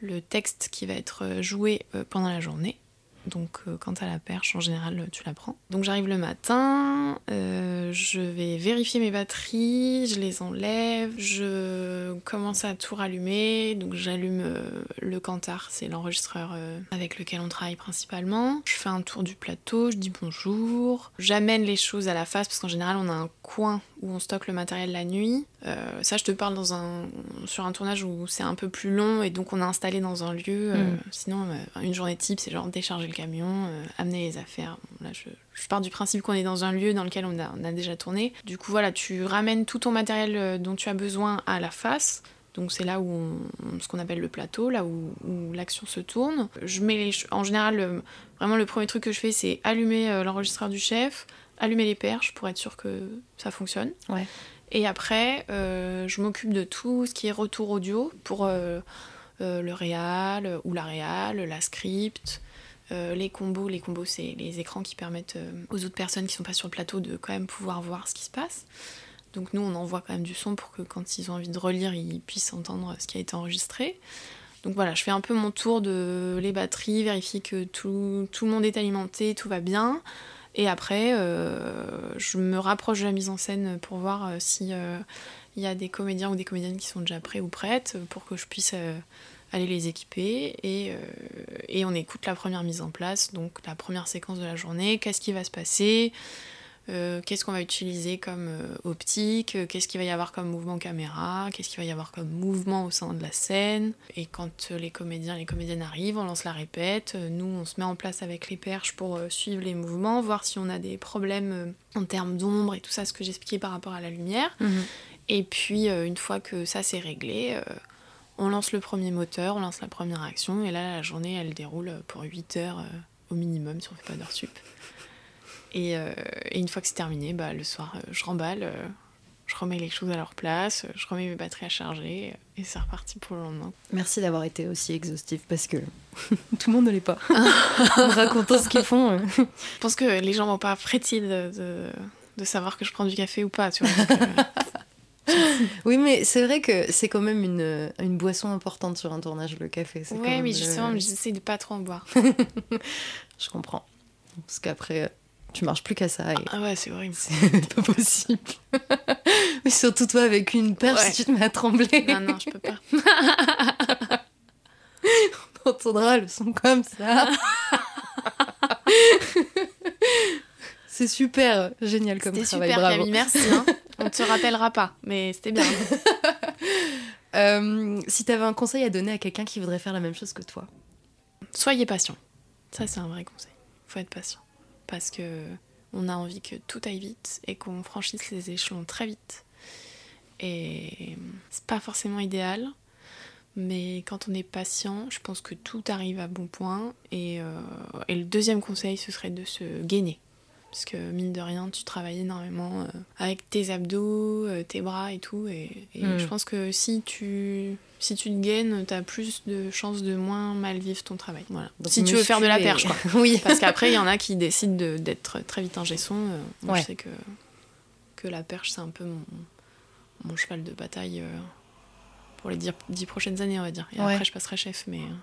le texte qui va être joué euh, pendant la journée. Donc euh, quand t'as la perche, en général, tu la prends. Donc j'arrive le matin, euh, je vais vérifier mes batteries, je les enlève, je commence à tout rallumer. Donc j'allume euh, le Kantar, c'est l'enregistreur euh, avec lequel on travaille principalement. Je fais un tour du plateau, je dis bonjour. J'amène les choses à la face parce qu'en général on a un coin où on stocke le matériel la nuit. Euh, ça je te parle dans un, sur un tournage où c'est un peu plus long et donc on a installé dans un lieu. Euh, Mm. Sinon euh, une journée type c'est genre décharger le camion, amener les affaires. Bon, là je, je pars du principe qu'on est dans un lieu dans lequel on a, on a déjà tourné. Du coup voilà tu ramènes tout ton matériel dont tu as besoin à la face. Donc c'est là où on, ce qu'on appelle le plateau, là où, où l'action se tourne. Je mets les, en général, vraiment le premier truc que je fais, c'est allumer l'enregistreur du chef, allumer les perches pour être sûr que ça fonctionne. Ouais. Et après, euh, je m'occupe de tout ce qui est retour audio pour euh, euh, le réal ou la réal, la script. euh, les combos, les combos c'est les écrans qui permettent euh, aux autres personnes qui sont pas sur le plateau de quand même pouvoir voir ce qui se passe. Donc nous, on envoie quand même du son pour que quand ils ont envie de relire, ils puissent entendre ce qui a été enregistré. Donc voilà, je fais un peu mon tour de les batteries, vérifier que tout, tout le monde est alimenté, tout va bien. Et après, euh, je me rapproche de la mise en scène pour voir euh, si euh, il y a des comédiens ou des comédiennes qui sont déjà prêts ou prêtes euh, pour que je puisse euh, aller les équiper. Et, euh, et on écoute la première mise en place, donc la première séquence de la journée, qu'est-ce qui va se passer, euh, qu'est-ce qu'on va utiliser comme euh, optique, euh, qu'est-ce qu'il va y avoir comme mouvement caméra, qu'est-ce qu'il va y avoir comme mouvement au sein de la scène? Et quand les comédiens et les comédiennes arrivent, on lance la répète. Nous, on se met en place avec les perches pour suivre les mouvements, voir si on a des problèmes en termes d'ombre et tout ça, ce que j'expliquais par rapport à la lumière. Mhm. Et puis, une fois que ça c'est réglé, on lance le premier moteur, on lance la première action, et là, la journée, elle déroule pour 8 heures au minimum, si on fait pas d'heures sup. Et, euh, et une fois que c'est terminé, bah, le soir, euh, je remballe, euh, je remets les choses à leur place, je remets mes batteries à charger, et c'est reparti pour le lendemain. Merci d'avoir été aussi exhaustif parce que tout le monde ne l'est pas. en racontant ce qu'ils font. Je pense que les gens vont pas frétiller de, de, de savoir que je prends du café ou pas, tu vois. donc, Oui, mais c'est vrai que c'est quand même une, une boisson importante sur un tournage, le café. même mais le- justement, j'essaie de pas trop en boire. Je comprends. Parce qu'après, tu marches plus qu'à ça et Ah ouais, c'est horrible. c'est pas possible. mais surtout toi avec une perche, Ouais. si tu te mets à trembler, Non, non, je peux pas. on entendra le son comme ça. c'est super génial comme C'était travail, super, bravo. Camille, merci. hein. On te rappellera pas, mais c'était bien. Euh, si tu avais un conseil à donner à quelqu'un qui voudrait faire la même chose que toi, Soyez patient. Ça, c'est un vrai conseil. Faut être patient. Parce que on a envie que tout aille vite et qu'on franchisse les échelons très vite. Et c'est pas forcément idéal, mais quand on est patient, je pense que tout arrive à bon point. Et, euh, et le deuxième conseil, ce serait de se gainer. Parce que mine de rien, tu travailles énormément euh, avec tes abdos, euh, tes bras et tout. Et, et Mm. je pense que si tu, si tu te gaines, t'as plus de chances de moins mal vivre ton travail. Voilà. Donc si tu veux faire de la perche, quoi. oui. Parce qu'après, il y en a qui décident de- d'être très vite un gesson. Euh, moi, Ouais. je sais que, que la perche, c'est un peu mon, mon cheval de bataille euh, pour les dix, dix prochaines années, on va dire. Et Ouais. après, je passerai chef, mais... euh,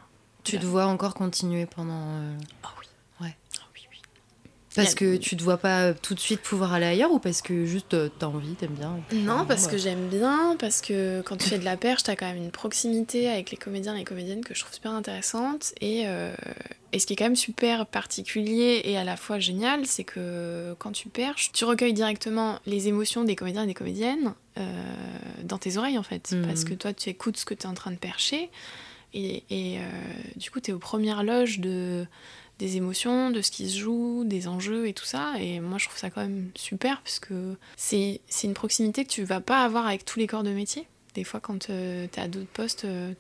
Tu te vois encore continuer pendant. Ah oui. Ouais. Ah oui, oui. Parce a- que tu te vois pas euh, tout de suite pouvoir aller ailleurs ou parce que juste euh, t'as envie, t'aimes bien Non, parce ouais. que j'aime bien, parce que quand tu fais de la perche, t'as quand même une proximité avec les comédiens et les comédiennes que je trouve super intéressante. Et, euh, et ce qui est quand même super particulier et à la fois génial, c'est que quand tu perches, tu recueilles directement les émotions des comédiens et des comédiennes euh, dans tes oreilles en fait. Mhm. Parce que toi, tu écoutes ce que tu es en train de percher. Et, et, euh, du coup, tu es aux premières loges de, des émotions, de ce qui se joue, des enjeux et tout ça. Et moi, je trouve ça quand même super parce que c'est c'est une proximité que tu vas pas avoir avec tous les corps de métier. Des fois, quand tu es à d'autres postes, euh,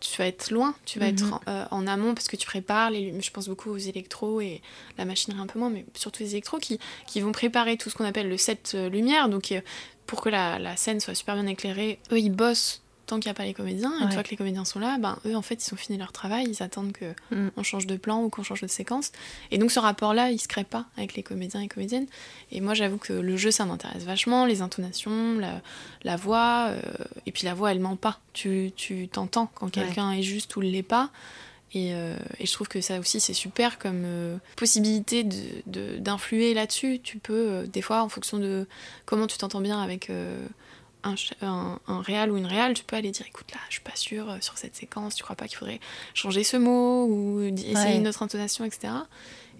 tu vas être loin, tu vas Mhm. être en, euh, en amont parce que tu prépares. Les, je pense beaucoup aux électros et la machinerie un peu moins, mais surtout les électros qui, qui vont préparer tout ce qu'on appelle le set euh, lumière. Donc, euh, pour que la, la scène soit super bien éclairée, eux, ils bossent tant qu'il n'y a pas les comédiens. Et une Ouais. fois que les comédiens sont là, ben, eux, en fait, ils ont fini leur travail, ils attendent que Mm. on change de plan ou qu'on change de séquence. Et donc, ce rapport-là, il se crée pas avec les comédiens et comédiennes. Et moi, j'avoue que le jeu, ça m'intéresse vachement, les intonations, la, la voix. euh, et puis, la voix, elle ment pas. Tu tu t'entends quand quelqu'un est juste ou l'est pas. Et, euh, et je trouve que ça aussi, c'est super comme euh, possibilité de- de- d'influer là-dessus. Tu peux, euh, des fois, en fonction de comment tu t'entends bien avec un, un, un réal ou une réal, tu peux aller dire écoute, là, je suis pas sûre euh, sur cette séquence, tu crois pas qu'il faudrait changer ce mot ou essayer Ouais. une autre intonation, etc.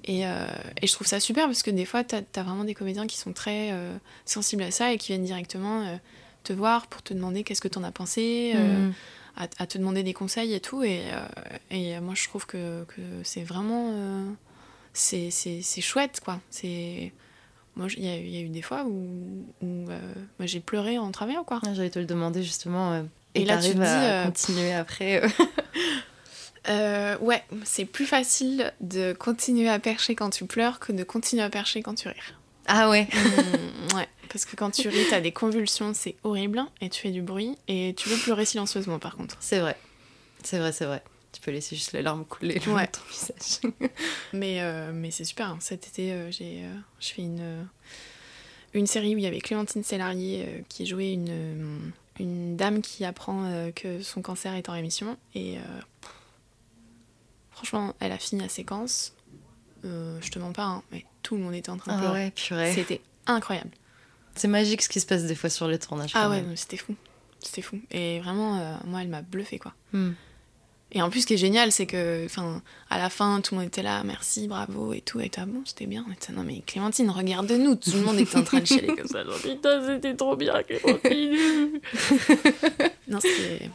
Et, euh, et je trouve ça super parce que des fois, t'as as vraiment des comédiens qui sont très euh, sensibles à ça et qui viennent directement te voir pour te demander qu'est-ce que t'en as pensé. Mm. à, à te demander des conseils et tout. Et, et moi, je trouve que, que c'est vraiment. c'est c'est- c'est chouette, quoi. C'est. Moi, il y, a eu- il y a eu des fois où, où, euh, moi, j'ai pleuré en travaillant, quoi. Ah, J'allais te le demander justement. euh, et, Et là, tu te dis, à euh, continuer après. euh. Ouais, c'est plus facile de continuer à percher quand tu pleures que de continuer à percher quand tu ris. Ah ouais. Mm, ouais, parce que quand tu ris, t'as des convulsions, c'est horrible, et tu fais du bruit, et tu veux pleurer silencieusement, par contre. C'est vrai. C'est vrai, c'est vrai. Tu peux laisser juste les larmes couler le Ouais. de ton visage. Mais, euh, mais c'est super. hein. Cet été, euh, j'ai euh, je fais une, une série où il y avait Clémentine Sélarié qui jouait une, une dame qui apprend que son cancer est en rémission. Et pff, franchement, elle a fini la séquence. Je te mens pas, hein, mais tout le monde était en train de Ah pleurer. ouais, purée. C'était incroyable. C'est magique ce qui se passe des fois sur les tournages. Ah ouais, c'était fou. C'était fou. Et vraiment, moi, elle m'a bluffé, quoi. Hmm. Et en plus, ce qui est génial, c'est que, enfin, à la fin, tout le monde était là, merci, bravo et tout. Et toi, bon, c'était bien. Et non, mais Clémentine, regarde-nous. Tout le monde était en train de chialer comme ça. Genre, putain, c'était trop bien, Clémentine. non, c'était.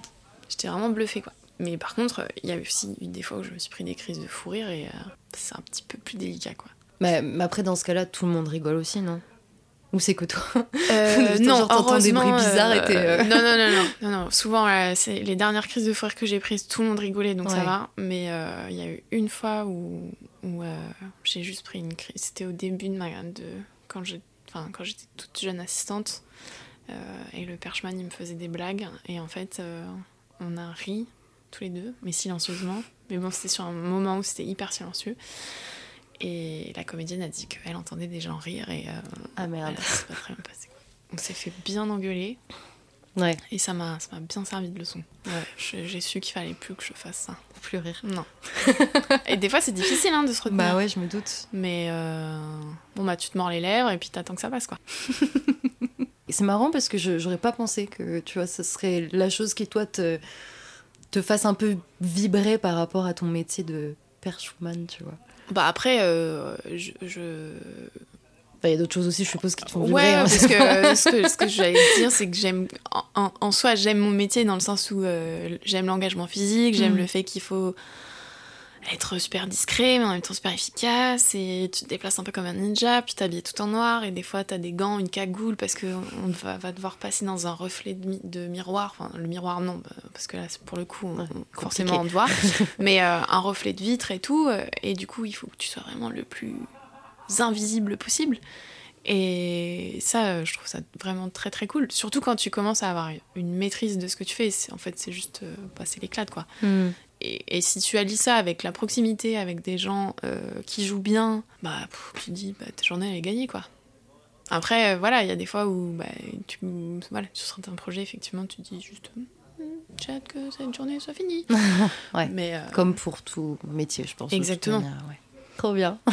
J'étais vraiment bluffée, quoi. Mais par contre, il y a aussi eu des fois où je me suis pris des crises de fou rire et euh, c'est un petit peu plus délicat, quoi. Mais, mais après, dans ce cas-là, tout le monde rigole aussi, non? Ou c'est que toi Euh, non, t'entends des bruits bizarres et t'es, euh, Non, non, non, non, non, non. Souvent, euh, c'est les dernières crises de fou rire que j'ai prises, tout le monde rigolait, donc ça va. Mais euh, il y a eu une fois où, où euh, j'ai juste pris une crise. C'était au début de ma... De, quand j'ai- enfin, quand j'étais toute jeune assistante. euh, et le perchman, il me faisait des blagues. Et en fait, euh, on a ri, tous les deux, mais silencieusement. Mais bon, c'était sur un moment où c'était hyper silencieux. Et la comédienne a dit qu'elle entendait des gens rire et... euh, Ah merde. pas très bien passé. On s'est fait bien engueuler Ouais, et ça m'a bien servi de leçon. Ouais, j'ai su qu'il fallait plus que je fasse ça. plus rire. Non. et des fois c'est difficile hein, de se retenir. Bah ouais, je me doute. Mais euh, bon bah tu te mords les lèvres et puis t'attends que ça passe quoi. C'est marrant parce que j'aurais pas pensé que, tu vois, ce serait la chose qui, toi, te, te fasse un peu vibrer par rapport à ton métier de perchwoman, tu vois. Bah après euh, je, je- Enfin, il y a d'autres choses aussi, je suppose, qui te font Ouais, vibrer. hein. parce que ce que, ce que j'allais dire, c'est que j'aime, en, en- en soi, j'aime mon métier dans le sens où euh, j'aime l'engagement physique, j'aime Mm. le fait qu'il faut être super discret, mais en même temps super efficace, et tu te déplaces un peu comme un ninja, puis t'habilles tout en noir, et des fois t'as des gants, une cagoule, parce que on va, va devoir passer dans un reflet de, mi- de miroir, enfin le miroir non, bah, parce que là, pour le coup, on- Ouais, on- forcément on te voit, mais euh, un reflet de vitre et tout, euh, et du coup il faut que tu sois vraiment le plus invisible possible. Et ça, euh, je trouve ça vraiment très très cool. Surtout quand tu commences à avoir une maîtrise de ce que tu fais. En fait, c'est juste passer l'éclate, quoi. Hmm. Et, et si tu allies ça avec la proximité, avec des gens euh, qui jouent bien, bah, pff, tu te dis, bah, ta journée, elle est gagnée, quoi. Après, euh, voilà, il y a des fois où, bah, tu, voilà, sur certains projets, effectivement, tu te dis juste, Hmm, j'ai hâte que cette journée soit finie. Ouais. Mais, euh, Comme pour tout métier, je pense. Exactement. manière, ouais. Trop bien.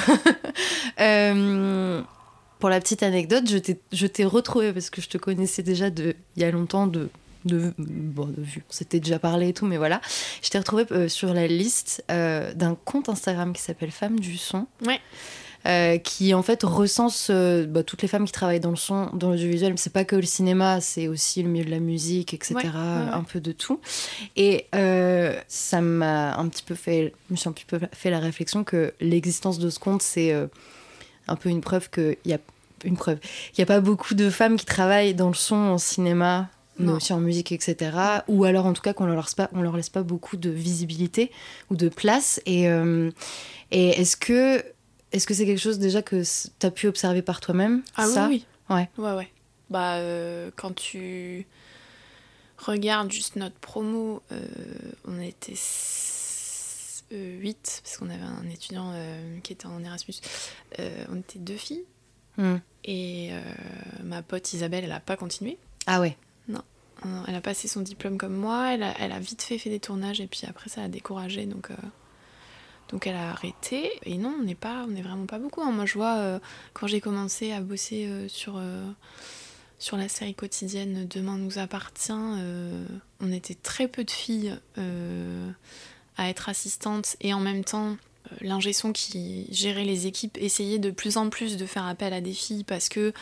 Euh, pour la petite anecdote, je t'ai- je t'ai retrouvée parce que je te connaissais déjà de, il y a longtemps de, de, bon, de vue. On s'était déjà parlé et tout, mais voilà. Je t'ai retrouvée euh, sur la liste euh, d'un compte Instagram qui s'appelle Femmes du Son. Ouais. Euh, qui en fait recense euh, bah, toutes les femmes qui travaillent dans le son, dans l'audiovisuel. Mais C'est pas que le cinéma, c'est aussi le milieu de la musique, etc. Ouais, ouais, ouais. Un peu de tout. Et euh, ça m'a un petit peu fait, je me suis un petit peu fait la réflexion que l'existence de ce compte, c'est un peu une preuve qu'il y a une preuve. Il n'y a pas beaucoup de femmes qui travaillent dans le son, en cinéma, mais Non. aussi en musique, etc. Ou alors, en tout cas, qu'on leur laisse pas, on leur laisse pas beaucoup de visibilité ou de place. Et, euh, et est-ce que est-ce que c'est quelque chose déjà que tu as pu observer par toi-même Ah ça? oui, oui. Ouais. Ouais, ouais. Bah, euh, quand tu regardes juste notre promo, euh, on était 8, parce qu'on avait un étudiant qui était en Erasmus. On était deux filles. Hmm. Et ma pote Isabelle, elle a pas continué. Ah ouais. Euh, Elle a passé son diplôme comme moi. Elle a, vite fait fait des tournages et puis après ça a découragé. Donc, euh, elle a arrêté. Et non, on n'est pas, on n'est vraiment pas beaucoup. hein. Moi, je vois euh, quand j'ai commencé à bosser euh, sur sur la série quotidienne Demain nous appartient, on était très peu de filles à être assistantes et en même temps. L'ingé son qui gérait les équipes essayait de plus en plus de faire appel à des filles parce que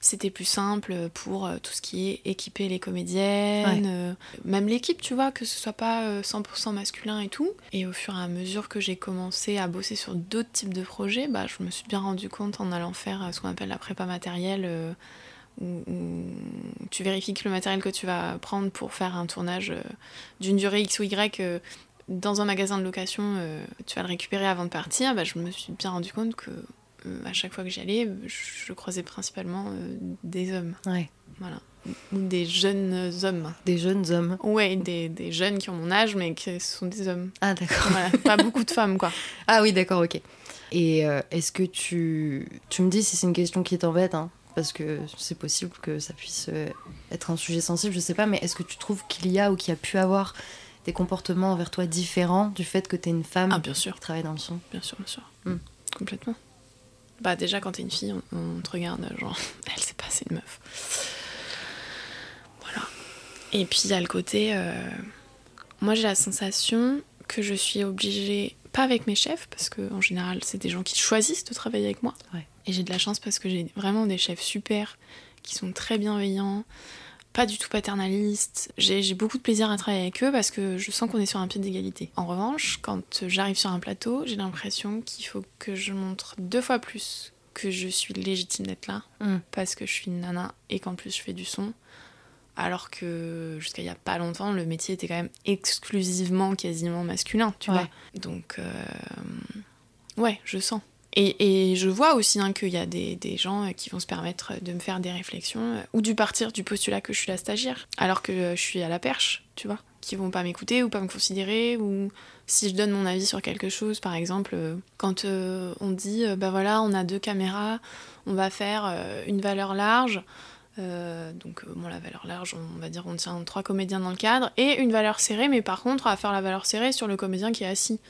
c'était plus simple pour euh, tout ce qui est équiper les comédiennes, euh, même l'équipe, tu vois, que ce soit pas euh, 100% masculin et tout. Et au fur et à mesure que j'ai commencé à bosser sur d'autres types de projets, bah, je me suis bien rendu compte en allant faire euh, ce qu'on appelle la prépa matérielle, euh, où, où tu vérifies que le matériel que tu vas prendre pour faire un tournage euh, d'une durée X ou Y euh, dans un magasin de location, euh, tu vas le récupérer avant de partir. Bah, je me suis bien rendu compte que euh, à chaque fois que j'y allais, je, croisais principalement euh, des hommes. Ouais. Voilà. Ou des jeunes hommes. Des jeunes hommes. Ouais, des, des jeunes qui ont mon âge, mais qui sont des hommes. Ah, d'accord. Voilà, pas beaucoup de femmes, quoi. Ah oui, d'accord, ok. Et euh, est-ce que tu... Tu me dis si c'est une question qui t'embête, hein, parce que c'est possible que ça puisse euh, être un sujet sensible, je sais pas, mais est-ce que tu trouves qu'il y a ou qu'il y a pu avoir des comportements envers toi différents du fait que t'es une femme Ah, bien sûr, qui travaille dans le son? Bien sûr, bien sûr. Hmm. Complètement. Bah, déjà, quand t'es une fille, on, on te regarde, genre, elle, c'est pas, c'est une meuf. Voilà. Et puis, il y a le côté. euh, Moi, j'ai la sensation que je suis obligée, pas avec mes chefs, parce que en général, c'est des gens qui choisissent de travailler avec moi. Ouais. Et j'ai de la chance parce que j'ai vraiment des chefs super, qui sont très bienveillants, pas du tout paternalistes. J'ai j'ai beaucoup de plaisir à travailler avec eux parce que je sens qu'on est sur un pied d'égalité. En revanche, quand j'arrive sur un plateau, j'ai l'impression qu'il faut que je montre deux fois plus que je suis légitime d'être là, Mm. parce que je suis une nana et qu'en plus je fais du son. Alors que jusqu'à il y a pas longtemps, le métier était quand même exclusivement, quasiment masculin, tu Ouais. vois. Donc, euh, ouais, je sens. Et, je vois aussi hein, qu'il y a des, gens qui vont se permettre de me faire des réflexions euh, ou du partir du postulat que je suis la stagiaire, alors que euh, je suis à la perche, tu vois, qui vont pas m'écouter ou pas me considérer ou si je donne mon avis sur quelque chose, par exemple, euh, quand euh, on dit, euh, bah voilà, on a deux caméras, on va faire euh, une valeur large. euh, donc, euh, bon, la valeur large, on va dire, on tient trois comédiens dans le cadre, et une valeur serrée, mais par contre, on va faire la valeur serrée sur le comédien qui est assis.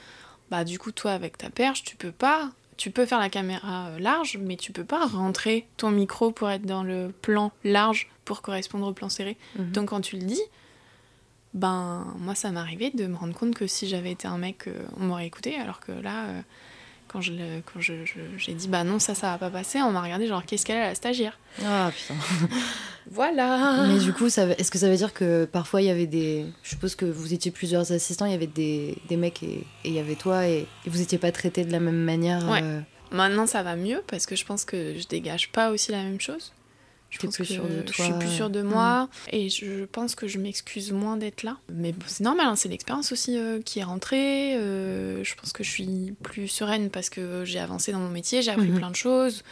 Bah, du coup, toi, avec ta perche, tu peux pas. Tu peux faire la caméra euh, large, mais tu peux pas rentrer ton micro pour être dans le plan large pour correspondre au plan serré. Mhm. Donc, quand tu le dis, ben, moi, ça m'est arrivé de me rendre compte que si j'avais été un mec, euh, on m'aurait écouté, alors que là, euh, quand je quand je- je- j'ai dit, bah non, ça, ça va pas passer, on m'a regardé genre, qu'est-ce qu'elle a, la stagiaire? Ah putain. Voilà Mais du coup, est-ce que ça veut dire que parfois il y avait des. Je suppose que vous étiez plusieurs assistants, il y avait des, des mecs et et il y avait toi et, et vous étiez pas traités de la même manière Ouais. euh, Maintenant, ça va mieux parce que je pense que je dégage pas aussi la même chose. Je pense plus que sûre de je toi, suis plus sûre de moi et je pense que je m'excuse moins d'être là. Mais bon, c'est normal, hein, c'est l'expérience aussi euh, qui est rentrée. euh, je pense que je suis plus sereine parce que j'ai avancé dans mon métier, j'ai appris Mhm. plein de choses.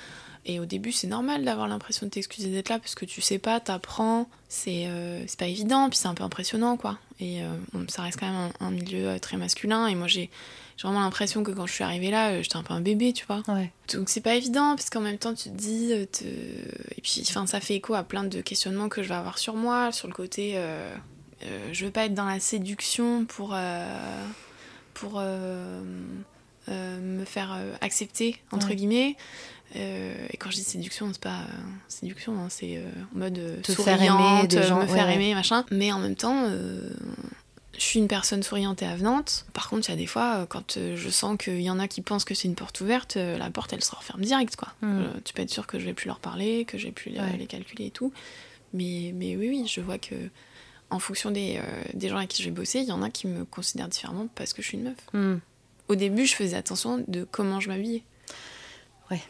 Et au début, c'est normal d'avoir l'impression de t'excuser d'être là parce que tu sais pas, t'apprends, c'est euh, c'est pas évident, puis c'est un peu impressionnant quoi. Et euh, bon, ça reste quand même un, un milieu euh, très masculin. Et moi, j'ai j'ai vraiment l'impression que quand je suis arrivée là, euh, j'étais un peu un bébé, tu vois. Ouais. Donc c'est pas évident parce qu'en même temps tu te dis euh, te- et puis enfin ça fait écho à plein de questionnements que je vais avoir sur moi sur le côté euh, euh, je veux pas être dans la séduction pour euh, pour me faire accepter entre Ouais. guillemets et quand je dis séduction c'est pas séduction hein, c'est en mode Te faire souriante aimer gens, me faire ouais. aimer machin mais en même temps je suis une personne souriante et avenante. Par contre, il y a des fois, euh, quand euh, je sens qu'il y en a qui pensent que c'est une porte ouverte, euh, la porte, elle se referme direct, quoi. Mm. Euh, tu peux être sûr que je vais plus leur parler, que je vais plus les, Ouais. les calculer et tout. Mais, mais oui, oui, je vois que en fonction des, euh, des gens avec qui je vais bosser, il y en a qui me considèrent différemment parce que je suis une meuf. Hmm. Au début, je faisais attention de comment je m'habillais. Ouais.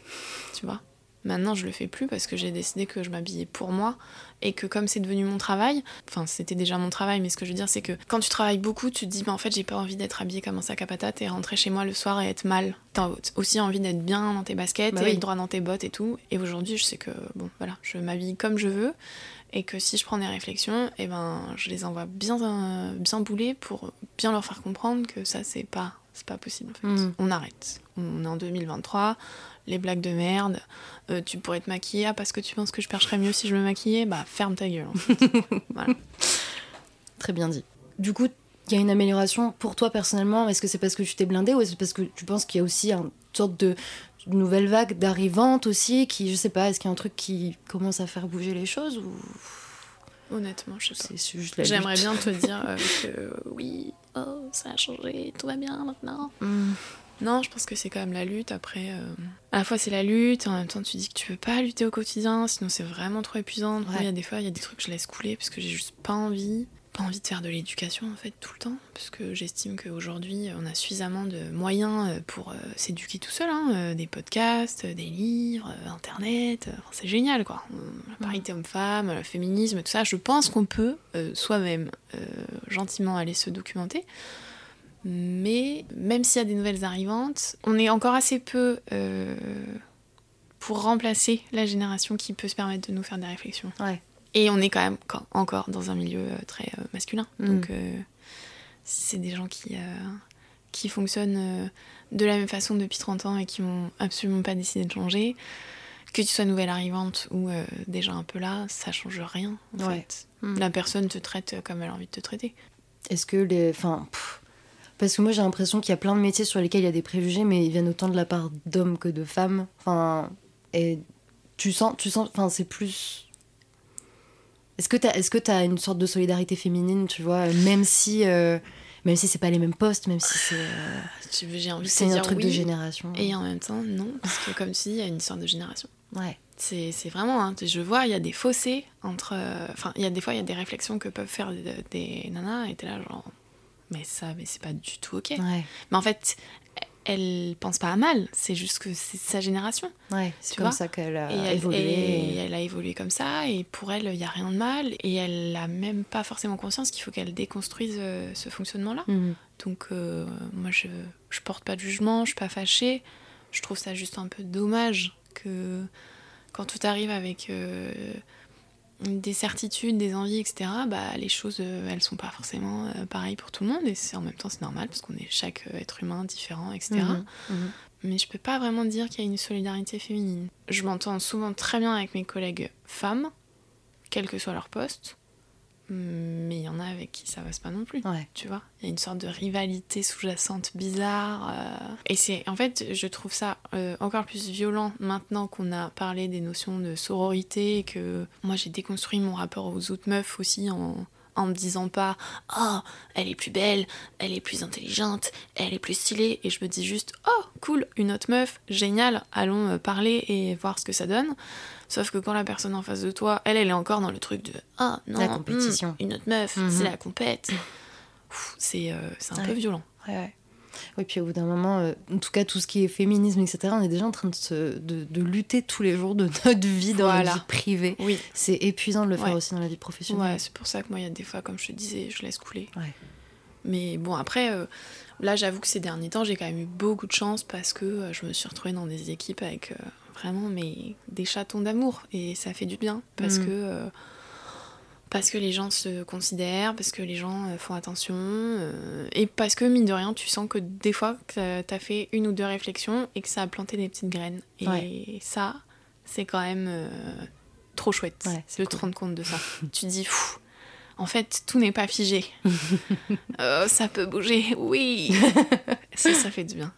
Tu vois? Maintenant, je le fais plus parce que j'ai décidé que je m'habillais pour moi et que comme c'est devenu mon travail, enfin c'était déjà mon travail, mais ce que je veux dire c'est que quand tu travailles beaucoup, tu te dis bah, en fait j'ai pas envie d'être habillée comme un sac à patates et rentrer chez moi le soir et être mal. T'as aussi envie d'être bien dans tes baskets Bah et oui. être droit dans tes bottes et tout. Et aujourd'hui, je sais que bon voilà, je m'habille comme je veux et que si je prends des réflexions, et ben je les envoie bien euh, bien boulées pour bien leur faire comprendre que ça c'est pas c'est pas possible en fait. Mhm. On arrête. On est en 2023, les blagues de merde, euh, tu pourrais te maquiller ah, parce que tu penses que je percherais mieux si je me maquillais, bah ferme ta gueule. en fait. voilà. Très bien dit. Du coup, il y a une amélioration pour toi personnellement Est-ce que c'est parce que tu t'es blindé ou est-ce parce que tu penses qu'il y a aussi une sorte de nouvelle vague d'arrivantes aussi qui, je sais pas, est-ce qu'il y a un truc qui commence à faire bouger les choses ou? Honnêtement, je sais pas. J'aimerais bien te dire euh, que oui, oh, ça a changé, tout va bien maintenant. Hmm. Non, je pense que c'est quand même la lutte. Après, euh, à la fois c'est la lutte, en même temps tu dis que tu veux pas lutter au quotidien, sinon c'est vraiment trop épuisant. Il Ouais. y a des fois, il y a des trucs que je laisse couler parce que j'ai juste pas envie. Pas envie de faire de l'éducation en fait tout le temps, parce que j'estime qu'aujourd'hui on a suffisamment de moyens euh, pour euh, s'éduquer tout seul, hein, des podcasts, des livres, euh, internet, enfin, c'est génial quoi. La parité homme-femme, le féminisme, tout ça, je pense qu'on peut soi-même gentiment aller se documenter. Mais même s'il y a des nouvelles arrivantes, on est encore assez peu euh, pour remplacer la génération qui peut se permettre de nous faire des réflexions. Ouais. Et on est quand même quand- encore dans un milieu euh, très euh, masculin. Mm. Donc euh, c'est des gens qui, euh, qui fonctionnent de la même façon depuis 30 ans et qui n'ont absolument pas décidé de changer. Que tu sois nouvelle arrivante ou euh, déjà un peu là, ça change rien en Ouais. fait. Mm. La personne te traite comme elle a envie de te traiter. Est-ce que les. Enfin. pff, Parce que moi j'ai l'impression qu'il y a plein de métiers sur lesquels il y a des préjugés, mais ils viennent autant de la part d'hommes que de femmes. Enfin. Et tu sens. Tu sens. Enfin, c'est plus. Est-ce que t'as est-ce que t'as une sorte de solidarité féminine, tu vois, même si. euh, Même si c'est pas les mêmes postes, même si c'est. euh, Tu veux- J'ai envie de c'est un dire truc oui, de génération. Et en même temps, non, parce que comme tu dis, il y a une histoire de génération. Ouais. C'est c'est vraiment, hein, je vois, il y a des fossés entre. euh, Enfin, il y a des fois, il y a des réflexions que peuvent faire des, des nanas, et t'es là, genre. Mais ça, mais c'est pas du tout ok. Ouais. Mais en fait, elle pense pas à mal, c'est juste que c'est sa génération. Ouais. C'est comme ça qu'elle a et, elle, évolué. et elle a évolué comme ça, et pour elle, il y a rien de mal, et elle a même pas forcément conscience qu'il faut qu'elle déconstruise euh, ce fonctionnement-là. Mhm. Donc euh, moi je, je porte pas de jugement, je suis pas fâchée. Je trouve ça juste un peu dommage que quand tout arrive avec euh, des certitudes, des envies, etc., bah, les choses euh, elles sont pas forcément euh, pareilles pour tout le monde et c'est en même temps c'est normal parce qu'on est chaque euh, être humain différent, etc. Mhm. Mhm. Mais je peux pas vraiment dire qu'il y a une solidarité féminine. Je m'entends souvent très bien avec mes collègues femmes, quel que soit leur poste, mais il y en a avec qui ça passe pas non plus Ouais. tu vois. Il y a une sorte de rivalité sous-jacente bizarre. euh, Et c'est, en fait, je trouve ça euh, encore plus violent maintenant qu'on a parlé des notions de sororité et que moi j'ai déconstruit mon rapport aux autres meufs aussi en, en me disant pas oh elle est plus belle, elle est plus intelligente, elle est plus stylée et je me dis juste oh cool une autre meuf génial allons euh, parler et voir ce que ça donne. Sauf que quand la personne en face de toi, elle, elle est encore dans le truc de ah non, La compétition. hmm, une autre meuf, Mhm. c'est la compète. C'est euh, c'est un Ouais. peu violent. Ouais, ouais. Oui, puis au bout d'un moment, euh, en tout cas, tout ce qui est féminisme, etc., on est déjà en train de, se- de, de lutter tous les jours de notre vie dans Voilà. notre vie privée. Oui. C'est épuisant de le faire Ouais. aussi dans la vie professionnelle. Ouais, c'est pour ça que moi, il y a des fois, comme je te disais, je laisse couler. Ouais. Mais bon, après, euh, là, j'avoue que ces derniers temps, j'ai quand même eu beaucoup de chance parce que euh, je me suis retrouvée dans des équipes avec vraiment mais, des chatons d'amour. Et ça fait du bien parce Mhm. que. euh, parce que les gens se considèrent, parce que les gens euh, font attention, euh, et parce que, mine de rien, tu sens que des fois, que t'as fait une ou deux réflexions et que ça a planté des petites graines. Et Ouais. ça, c'est quand même euh, trop chouette Ouais, c'est de te rendre compte de ça. tu te dis, en fait, tout n'est pas figé. Euh, ça peut bouger, oui. ça, ça fait du bien.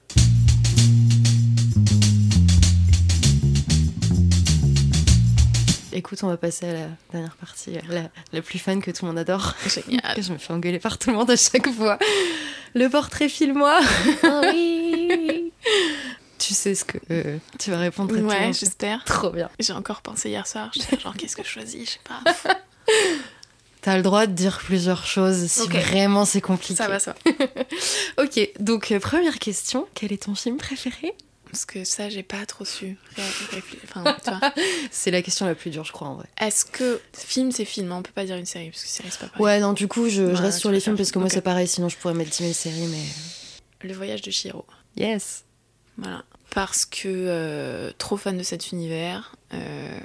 Écoute, on va passer à la dernière partie, euh, la, la plus fun que tout le monde adore. Génial. Que je me fais engueuler par tout le monde à chaque fois. Le portrait file-moi. Oh oui. Tu sais ce que euh, tu vas répondre très Ouais, j'espère. Trop bien. J'ai encore pensé hier soir. J'étais genre, qu'est-ce que je choisis Je sais pas. T'as le droit de dire plusieurs choses si vraiment c'est compliqué. Ça va, ça va. Ok, donc euh, première question, quel est ton film préféré? Parce que ça, j'ai pas trop su. Enfin. C'est la question la plus dure, je crois, en vrai. Est-ce que film, c'est film hein, On peut pas dire une série parce que série, c'est pas pareil. Ouais, non, du coup, je, reste sur les films parce que moi, c'est pareil, sinon je pourrais mettre 10 000 séries, mais. Le voyage de Shiro. Yes. Voilà. Parce que euh, trop fan de cet univers. Euh,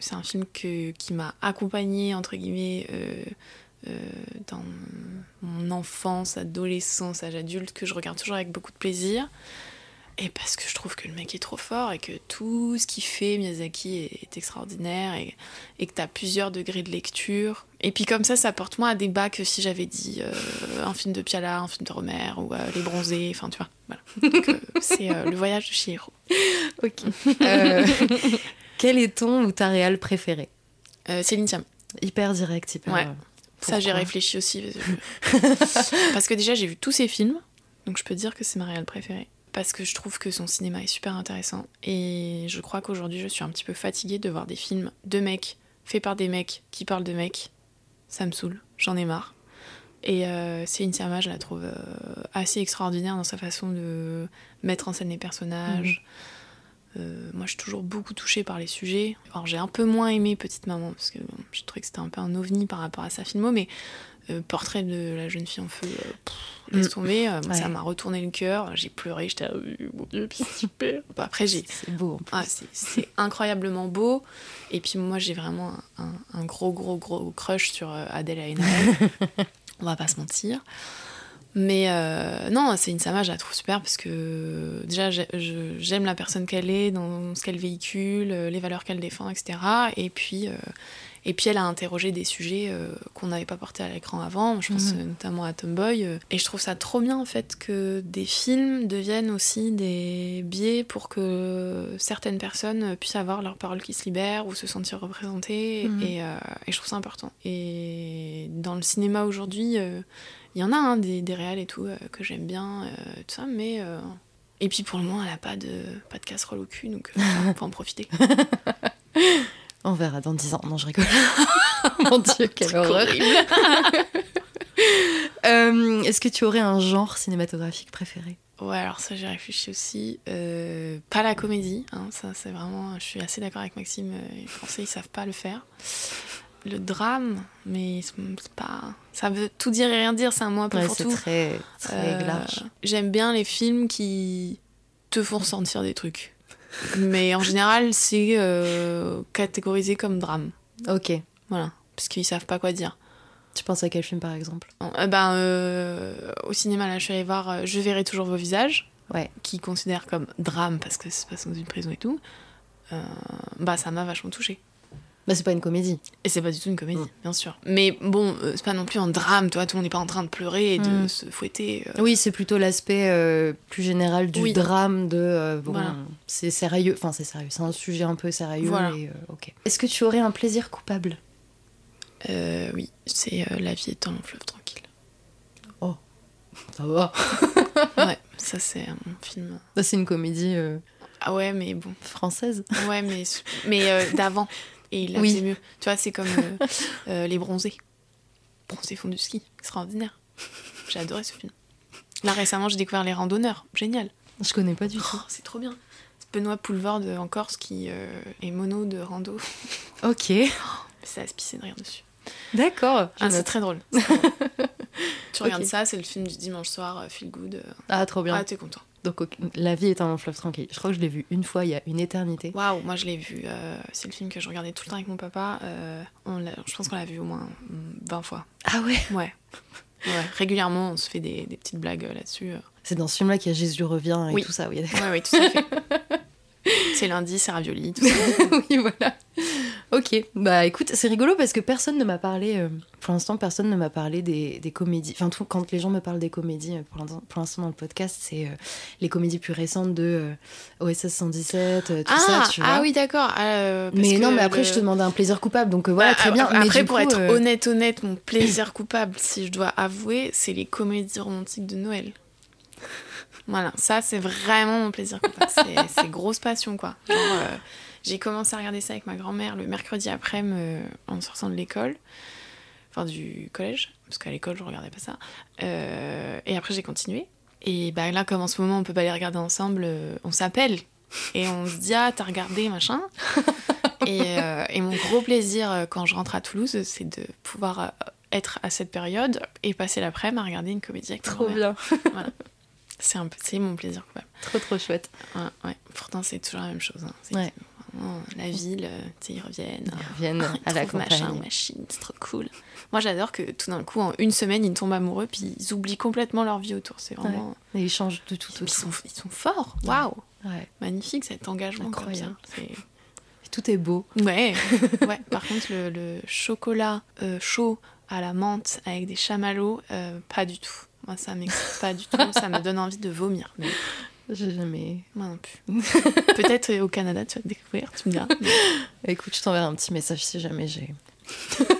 c'est un film que, qui m'a accompagnée, entre guillemets, euh, euh, dans mon enfance, adolescence, âge adulte, que je regarde toujours avec beaucoup de plaisir. Et parce que je trouve que le mec est trop fort et que tout ce qu'il fait, Miyazaki, est, extraordinaire et, et que t'as plusieurs degrés de lecture. Et puis comme ça, ça porte moins à débat que si j'avais dit euh, un film de Piala, un film de Romer ou euh, Les Bronzés, enfin tu vois. Voilà. Euh, c'est euh, le voyage de Chihiro. Ok. Quel est ton ou ta réal préférée? Céline Sciamma. Hyper direct, hyper. Ouais. Ça, j'ai réfléchi aussi. Parce que, parce que déjà, j'ai vu tous ses films, donc je peux dire que c'est ma réelle préférée. Parce que je trouve que son cinéma est super intéressant. Et je crois qu'aujourd'hui, je suis un petit peu fatiguée de voir des films de mecs, faits par des mecs, qui parlent de mecs. Ça me saoule, j'en ai marre. Et euh, Céline Sciamma, je la trouve euh, assez extraordinaire dans sa façon de mettre en scène les personnages. Euh, moi, je suis toujours beaucoup touchée par les sujets. Alors, j'ai un peu moins aimé Petite Maman, parce que bon, je trouvais que c'était un peu un ovni par rapport à sa filmo, mais euh, Portrait de la jeune fille en feu, euh, pff, laisse Mm. tomber, euh, Ouais. ça m'a retourné le cœur, j'ai pleuré, j'étais Euh, mon dieu, c'est super. Bah, après, j'ai. C'est beau. en plus. Ah, c'est- incroyablement beau. Et puis moi, j'ai vraiment un, gros, gros, gros crush sur Adèle Haenel. On va pas se mentir. Mais non, c'est une Sama, je la trouve super parce que déjà, j'aime la personne qu'elle est, dans ce qu'elle véhicule, les valeurs qu'elle défend, etc. Et puis, et puis elle a interrogé des sujets euh, qu'on n'avait pas portés à l'écran avant. Je pense Mhm. euh, notamment à Tomboy. euh. Et je trouve ça trop bien en fait que des films deviennent aussi des biais pour que certaines personnes puissent avoir leur parole qui se libère ou se sentir représentées. Mhm. Et, euh, et je trouve ça important. Et dans le cinéma aujourd'hui, euh, il y en a hein, des, des réals et tout que j'aime bien, tout ça, mais. Et puis pour le moment, elle a pas de, pas de casserole au cul, donc on peut en profiter. On verra dans 10 ans. Non, je rigole. Mon Dieu, quelle horreur. Euh, Est-ce que tu aurais un genre cinématographique préféré? Ouais, alors ça, j'ai réfléchi aussi. Euh, pas la comédie, hein, ça, c'est vraiment. Je suis assez d'accord avec Maxime. euh, Les Français, ils savent pas le faire. Le drame, mais c'est pas. Ça veut tout dire et rien dire, c'est un mot un peu Ouais, pour c'est tout. très, très Euh, large. J'aime bien les films qui te font ressentir des trucs. Mais en général, c'est euh, catégorisé comme drame. Ok. Voilà. Parce qu'ils savent pas quoi dire. Tu penses à quel film par exemple? Euh, ben, euh, au cinéma, là, je suis allée voir Je verrai toujours vos visages. Ouais. Qui considère comme drame parce que ça se passe dans une prison et tout. Bah, ça m'a vachement touchée. Bah, c'est pas une comédie. Et c'est pas du tout une comédie, Mm. bien sûr. Mais bon, euh, c'est pas non plus un drame, toi, tout le monde n'est pas en train de pleurer et de Mm. se fouetter. euh. Oui, c'est plutôt l'aspect euh, plus général du Oui. drame de bon, Voilà. c'est sérieux, enfin c'est sérieux, c'est un sujet un peu sérieux. Voilà. et, ok. Est-ce que tu aurais un plaisir coupable? Oui, c'est La vie est un long fleuve tranquille. Ça va. ouais, ça c'est un film. Ça, C'est une comédie Ah ouais, mais bon. française. Ouais, mais, mais d'avant. Et il la Oui. faisait mieux. Tu vois, c'est comme euh, euh, Les Bronzés. Bronzés font du ski. Extraordinaire. J'ai adoré ce film. Là, récemment, j'ai découvert Les Randonneurs. Génial. Je connais pas du tout. Oh, c'est trop bien. C'est Benoît Poulvord en Corse qui euh, est mono de rando. Ok, C'est à se pisser de rire dessus. d'accord. Ah, c'est très drôle. C'est très drôle. tu regardes ça, c'est le film du dimanche soir, feel good. Ah, trop bien. Ah, t'es content. Donc, La vie est un long fleuve tranquille. Je crois que je l'ai vu une fois il y a une éternité. Waouh, moi je l'ai vu. euh, c'est le film que je regardais tout le temps avec mon papa. euh, on je pense qu'on l'a vu au moins mm, 20 fois. Ah ouais? Ouais. Ouais, régulièrement, on se fait des, des petites blagues euh, là-dessus. C'est dans ce film-là qu'il y a Jésus revient et Oui. tout ça. Oui, ouais, tout à fait. c'est lundi, c'est ravioli, tout ça. oui, voilà. Ok, bah écoute, c'est rigolo parce que personne ne m'a parlé, euh, pour l'instant, personne ne m'a parlé des, des comédies. Enfin, tout, quand les gens me parlent des comédies, euh, pour l'instant, dans le podcast, c'est euh, les comédies plus récentes de euh, OSS 117, euh, tout ah, ça, tu vois. ah oui, d'accord. mais non, mais après, le- je te demandais un plaisir coupable, donc voilà, Bah, très bien. Après, mais du pour coup, être honnête, honnête, mon plaisir coupable, si je dois avouer, c'est les comédies romantiques de Noël. Voilà, ça c'est vraiment mon plaisir coupable. C'est- grosse passion quoi. Genre, j'ai commencé à regarder ça avec ma grand-mère le mercredi après euh, en sortant de l'école, enfin du collège, parce qu'à l'école je regardais pas ça. Euh, et après j'ai continué. Et bah là, comme en ce moment on peut pas les regarder ensemble, euh, on s'appelle et on se dit ah t'as regardé machin. et, euh, et mon gros plaisir quand je rentre à Toulouse, c'est de pouvoir être à cette période et passer l'après-midi à regarder une comédie avec trop bien, C'est un peu, c'est mon plaisir coupable. trop trop chouette. Ouais, ouais. Pourtant, c'est toujours la même chose. hein. Ouais. Oh, la ville, euh, ils reviennent. Ils reviennent à Ils la trouvent machin, machine, c'est trop cool. Moi, j'adore que tout d'un coup, en une semaine, ils tombent amoureux, puis ils oublient complètement leur vie autour. C'est vraiment. Et ils changent de tout Ils, sont, ils sont forts. Waouh! Ouais. Magnifique cet engagement comme ça. Incroyable. Et tout est beau. Ouais, ouais. Par contre, le, le chocolat euh, chaud à la menthe avec des chamallows, euh, pas du tout. Moi, ça m'excite pas du tout. Ça me donne envie de vomir. Mais J'ai jamais. moi non plus. Peut-être euh, au Canada, tu vas te découvrir, tu me diras. Écoute, je t'enverrai un petit message si jamais j'ai.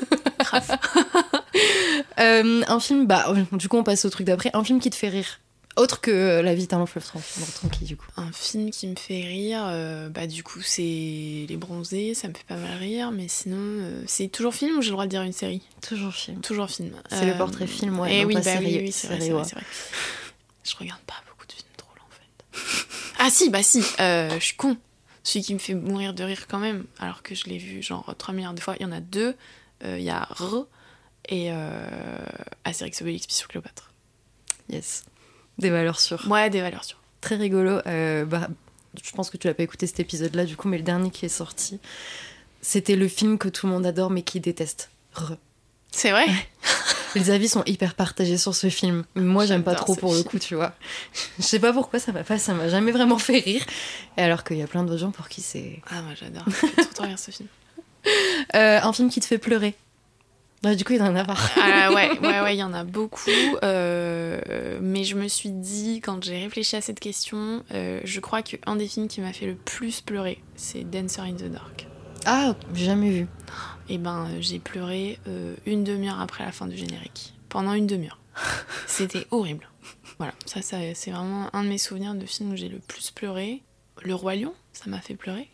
Euh, un film, bah, du coup, on passe au truc d'après. Un film qui te fait rire. Autre que euh, La vie est un long fleuve tranquille, du coup. Un film qui me fait rire, euh, bah du coup, c'est Les Bronzés, ça me fait pas mal rire. Mais sinon, euh, c'est toujours film ou j'ai le droit de dire une série? Toujours film. Toujours film. C'est le portrait film, ouais, Et non oui, bah série- oui, oui, c'est vrai, vrai. Je regarde pas beaucoup de films drôles en fait. Ah si, bah si, euh, je suis con. Celui qui me fait mourir de rire quand même, alors que je l'ai vu genre 3 milliards de fois. Il y en a deux. Euh, Il y a R et euh, Astérix Obélix puis sur Cléopâtre. Yes. Des valeurs sûres. Ouais, des valeurs sûres. Très rigolo. Euh, bah, je pense que tu l'as pas écouté cet épisode-là, du coup, mais le dernier qui est sorti, c'était le film que tout le monde adore mais qui déteste. Re. C'est vrai? Les avis sont hyper partagés sur ce film. Moi, j'aime pas trop pour le coup, tu vois. Je sais pas pourquoi ça m'a pas, ça m'a jamais vraiment fait rire. Et alors qu'il y a plein d'autres gens pour qui c'est. Ah, moi j'adore. Trop rire ce film. Euh, un film qui te fait pleurer. Du coup, il doit en avoir. Ah, ouais, ouais, ouais, il y en a beaucoup. euh, mais je me suis dit, quand j'ai réfléchi à cette question, euh, je crois qu'un des films qui m'a fait le plus pleurer, c'est Dancer in the Dark. Ah, jamais vu. Et ben, euh, j'ai pleuré euh, une demi-heure après la fin du générique. Pendant une demi-heure. C'était horrible. Voilà, ça, ça c'est vraiment un de mes souvenirs de films où j'ai le plus pleuré. Le Roi Lion, ça m'a fait pleurer.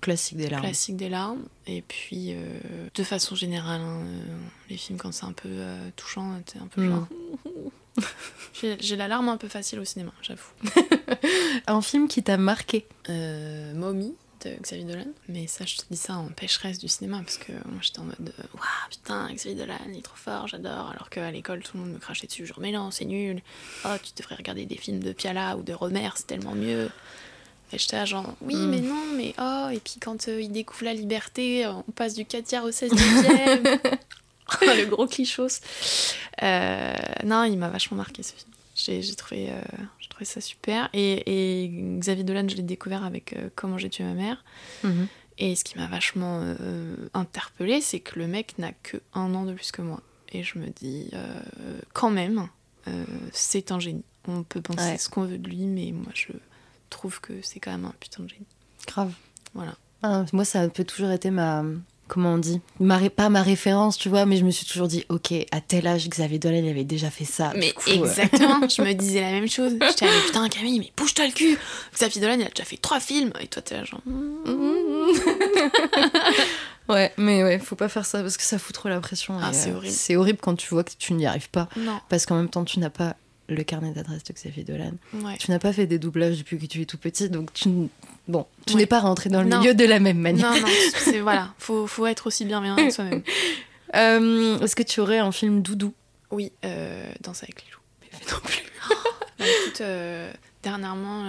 Classique des larmes. Classique des larmes. Et puis, euh, de façon générale, hein, les films, quand c'est un peu euh, touchant, t'es un peu Mm. genre. J'ai j'ai la larme un peu facile au cinéma, j'avoue. Un film qui t'a marqué. Euh, Mommy de Xavier Dolan. Mais ça, je te dis ça en pécheresse du cinéma parce que moi j'étais en mode Waouh, putain, Xavier Dolan, il est trop fort, j'adore. Alors qu'à l'école, tout le monde me crachait dessus, genre Mais non, c'est nul. Oh, tu devrais regarder des films de Piala ou de Romer, c'est tellement mieux. Et j'étais là, genre Oui, Mm. mais non, mais oh. Et puis quand euh, il découvre la liberté, euh, on passe du 4 tiers au 16 e Le gros clichos. Euh, non, il m'a vachement marqué ce film. J'ai trouvé, euh, j'ai trouvé ça super. Et, et Xavier Dolan, je l'ai découvert avec euh, Comment j'ai tué ma mère. Mhm. Et ce qui m'a vachement euh, interpellée, c'est que le mec n'a que un an de plus que moi. Et je me dis, quand même, c'est un génie. On peut penser Ouais. ce qu'on veut de lui, mais moi je trouve que c'est quand même un putain de génie. Grave. Voilà. Ah, moi, ça a un peu toujours été ma. Comment on dit ma ré- Pas ma référence, tu vois, mais je me suis toujours dit, ok, à tel âge, Xavier Dolan, il avait déjà fait ça. Mais euh, exactement, je me disais la même chose. J'étais là, putain, Camille, mais bouge-toi le cul Xavier Dolan, il a déjà fait trois films. Et toi, t'es là, genre. Ouais, mais ouais, faut pas faire ça parce que ça fout trop la pression. Ah, c'est euh, horrible. C'est horrible quand tu vois que tu n'y arrives pas. Non, Parce qu'en même temps, tu n'as pas le carnet d'adresse de Xavier Dolan. ouais. Tu n'as pas fait des doublages depuis que tu es tout petit, donc tu, bon, tu Ouais. n'es pas rentré dans le Non. milieu de la même manière. Non, non, c'est voilà, faut, faut être aussi bienveillant avec soi-même. Euh, Est-ce que tu aurais un film doudou? Oui, euh, Danse avec les loups. Mais non plus. Bah, écoute, euh, dernièrement,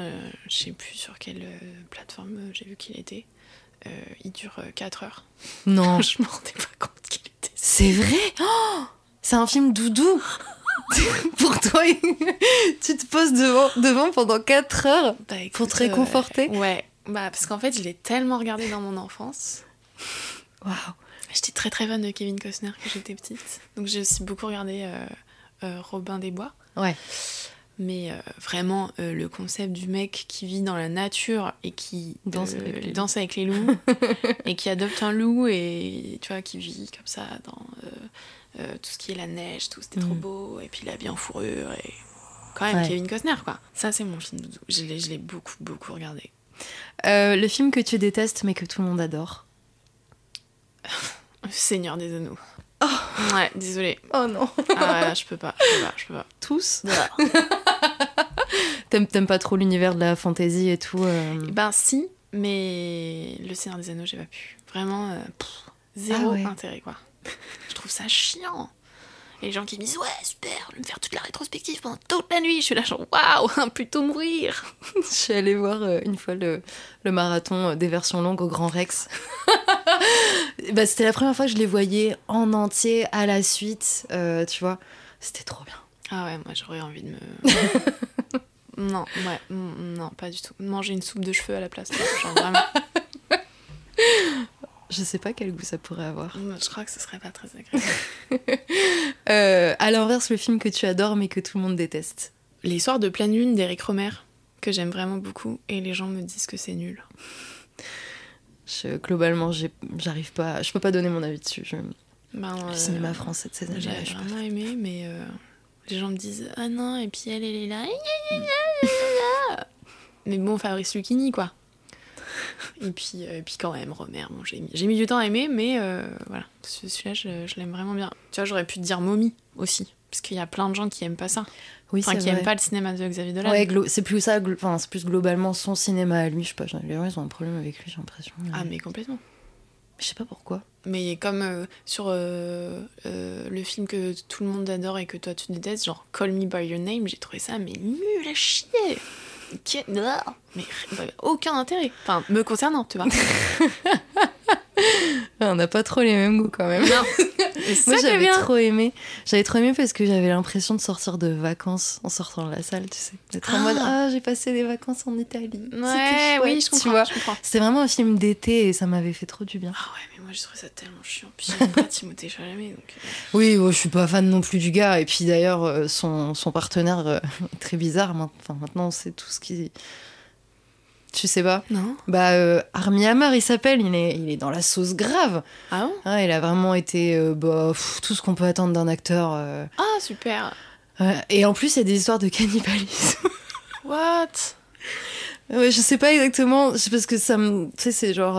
je sais plus sur quelle plateforme j'ai vu qu'il était. Il dure 4 heures. Non, je me rendais pas compte qu'il était. c'est vrai? Oh C'est un film doudou Pour toi, tu te poses devant, devant pendant 4 heures Bah, écoute, pour te réconforter Ouais, bah parce qu'en fait, je l'ai tellement regardé dans mon enfance. Waouh J'étais très très fan de Kevin Costner quand j'étais petite. Donc j'ai aussi beaucoup regardé euh, euh, Robin des Bois. Ouais. Mais euh, vraiment, euh, le concept du mec qui vit dans la nature et qui Danse euh, avec les loups. danse avec les loups et qui adopte un loup et tu vois, qui vit comme ça dans euh, tout ce qui est la neige, tout, c'était trop Mm. beau. Et puis est habillé en fourrure et quand même Ouais. Kevin Costner, quoi. Ça, c'est mon film doudou. Je l'ai je l'ai beaucoup, beaucoup regardé. Euh, Le film que tu détestes mais que tout le monde adore Seigneur des Anneaux. Ouais, désolé. Oh non Ah ouais, je peux pas, je peux pas, je peux pas. Tous Voilà. T'aimes t'aimes pas trop l'univers de la fantasy et tout euh, Ben si, mais le Seigneur des Anneaux, j'ai pas pu. Vraiment, euh, pff, zéro Ah ouais. intérêt, quoi. Je trouve ça chiant. Et les gens qui me disent, ouais, super, je vais me faire toute la rétrospective pendant toute la nuit. Je suis là, genre, waouh, plutôt mourir. Je suis allée voir euh, une fois le, le marathon euh, des versions longues au Grand Rex. bah, c'était la première fois que je les voyais en entier à la suite, euh, tu vois. C'était trop bien. Ah ouais, moi j'aurais envie de me. non, ouais, mm, non, pas du tout. Manger une soupe de cheveux à la place. Genre vraiment. Je sais pas quel goût ça pourrait avoir. Je crois que ce serait pas très agréable. Euh, à l'inverse, le film que tu adores mais que tout le monde déteste. Les soirs de pleine lune d'Eric Romer, que j'aime vraiment beaucoup, et les gens me disent que c'est nul. Je- globalement, j'ai- j'arrive pas. Je peux pas donner mon avis dessus. Je- Ben, le euh, cinéma français de ces années. Je vraiment aimé, mais euh, les gens me disent Ah non, et puis elle, elle est là. mais bon, Fabrice Lucchini, quoi. Et puis, euh, et puis quand même, Romer, bon, j'ai mis, j'ai mis du temps à aimer, mais euh, voilà, Ce- celui-là, je, je l'aime vraiment bien. Tu vois, j'aurais pu te dire Mommy aussi, parce qu'il y a plein de gens qui aiment pas ça. Oui, Enfin, qui vrai. aiment pas le cinéma de Xavier Dolan. Ouais, c'est plus ça, enfin, c'est plus globalement son cinéma à lui. Je sais pas, les gens ils ont un problème avec lui, j'ai l'impression. Ah, mais complètement. Je sais pas pourquoi. Mais comme euh, sur euh, euh, le film que tout le monde adore et que toi tu détestes, genre Call Me By Your Name, j'ai trouvé ça mais nul à chier. Qui- Ah, Mais aucun intérêt. Enfin, me concernant, tu vois. On n'a pas trop les mêmes goûts quand même. Non. Moi j'avais trop aimé. J'avais trop aimé parce que j'avais l'impression de sortir de vacances en sortant de la salle, tu sais. D'être en Ah. mode ah j'ai passé des vacances en Italie. Ouais, chouette, oui, je tu comprends. vois. C'était vraiment un film d'été et ça m'avait fait trop du bien. Ah ouais, moi j'ai trouvé ça tellement chiant. Puis j'aime pas Timothée Chalamet, donc. euh, Oui, ouais, je suis pas fan non plus du gars. Et puis d'ailleurs, euh, son, son partenaire euh, est très bizarre. Enfin, maintenant, on sait tout ce qui. Tu sais pas? Non. Bah, euh, Armie Hammer, il s'appelle. Il est, il est dans la sauce grave. Ah bon? Il a vraiment été euh, bah, pff, tout ce qu'on peut attendre d'un acteur. euh. Ah super. Et en plus, il y a des histoires de cannibalisme. What? Ouais, je sais pas exactement. C'est parce que ça me. Tu sais, c'est genre.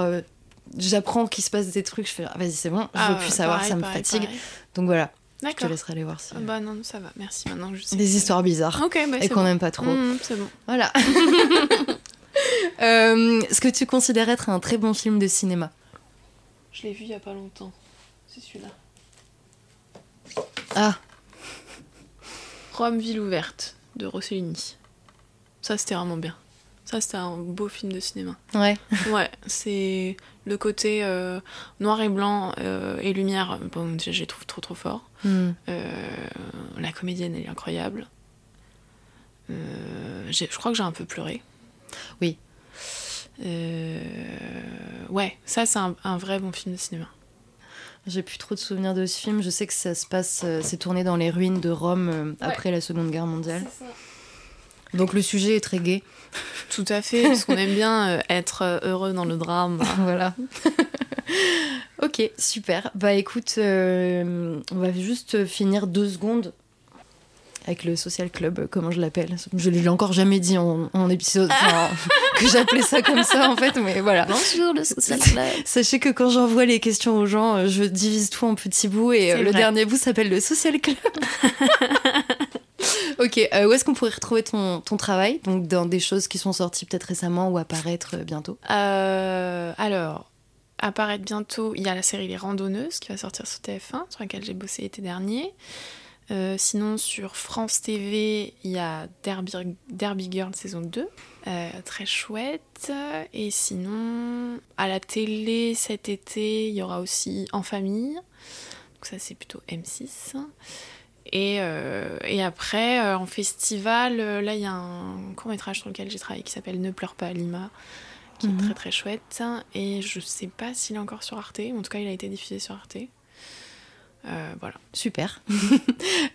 J'apprends qu'il se passe des trucs. Je fais, ah, vas-y, c'est bon. Je veux Ah, plus savoir. pareil, ça me pareil, fatigue. pareil. Donc voilà. Je te laisserai aller voir si. Ah Bah non, ça va. Merci. Maintenant que je sais. Des que- histoires bizarres. Ok, bah et qu'on bon. n'aime pas trop. Mmh, c'est bon. Voilà. Euh, ce que tu considères être un très bon film de cinéma. Je l'ai vu il y a pas longtemps. C'est celui-là. Ah, Rome, ville ouverte de Rossellini. Ça, c'était vraiment bien. Ça, c'était un beau film de cinéma. ouais. Ouais, c'est le côté euh, noir et blanc euh, et lumière. Bon, je les trouve trop trop fort. Hmm. Euh, la comédienne, elle est incroyable. Euh, je crois que j'ai un peu pleuré. Oui. Ouais, ça, c'est un, un vrai bon film de cinéma. J'ai plus trop de souvenirs de ce film. Je sais que ça se passe, c'est tourné dans les ruines de Rome après la Seconde Guerre mondiale. Donc le sujet est très gai. Tout à fait, parce qu'on aime bien euh, être euh, heureux dans le drame. voilà. ok, super. Bah écoute, euh, on va juste finir deux secondes avec le Social Club, comment je l'appelle? Je l'ai encore jamais dit en, en épisode, enfin, que j'appelais ça comme ça en fait, mais voilà. Bonjour le Social Club. Sachez que quand j'envoie les questions aux gens, je divise tout en petits bouts et le vrai. dernier bout s'appelle le Social Club. Ok, euh, où est-ce qu'on pourrait retrouver ton, travail? Donc dans des choses qui sont sorties peut-être récemment ou apparaître euh, bientôt. Euh, alors, apparaître bientôt, il y a la série Les Randonneuses qui va sortir sur TF1, sur laquelle j'ai bossé l'été dernier. Sinon, sur France TV, il y a Derby, Derby Girl saison 2, euh, très chouette. Et sinon, à la télé cet été, il y aura aussi En famille. Donc, ça, c'est plutôt M6. Et, euh, et après, euh, en festival, euh, là, il y a un court-métrage sur lequel j'ai travaillé qui s'appelle Ne pleure pas Lima, qui Mhm. est très très chouette. Et je sais pas s'il est encore sur Arte, mais en tout cas, il a été diffusé sur Arte. Euh, voilà. Super.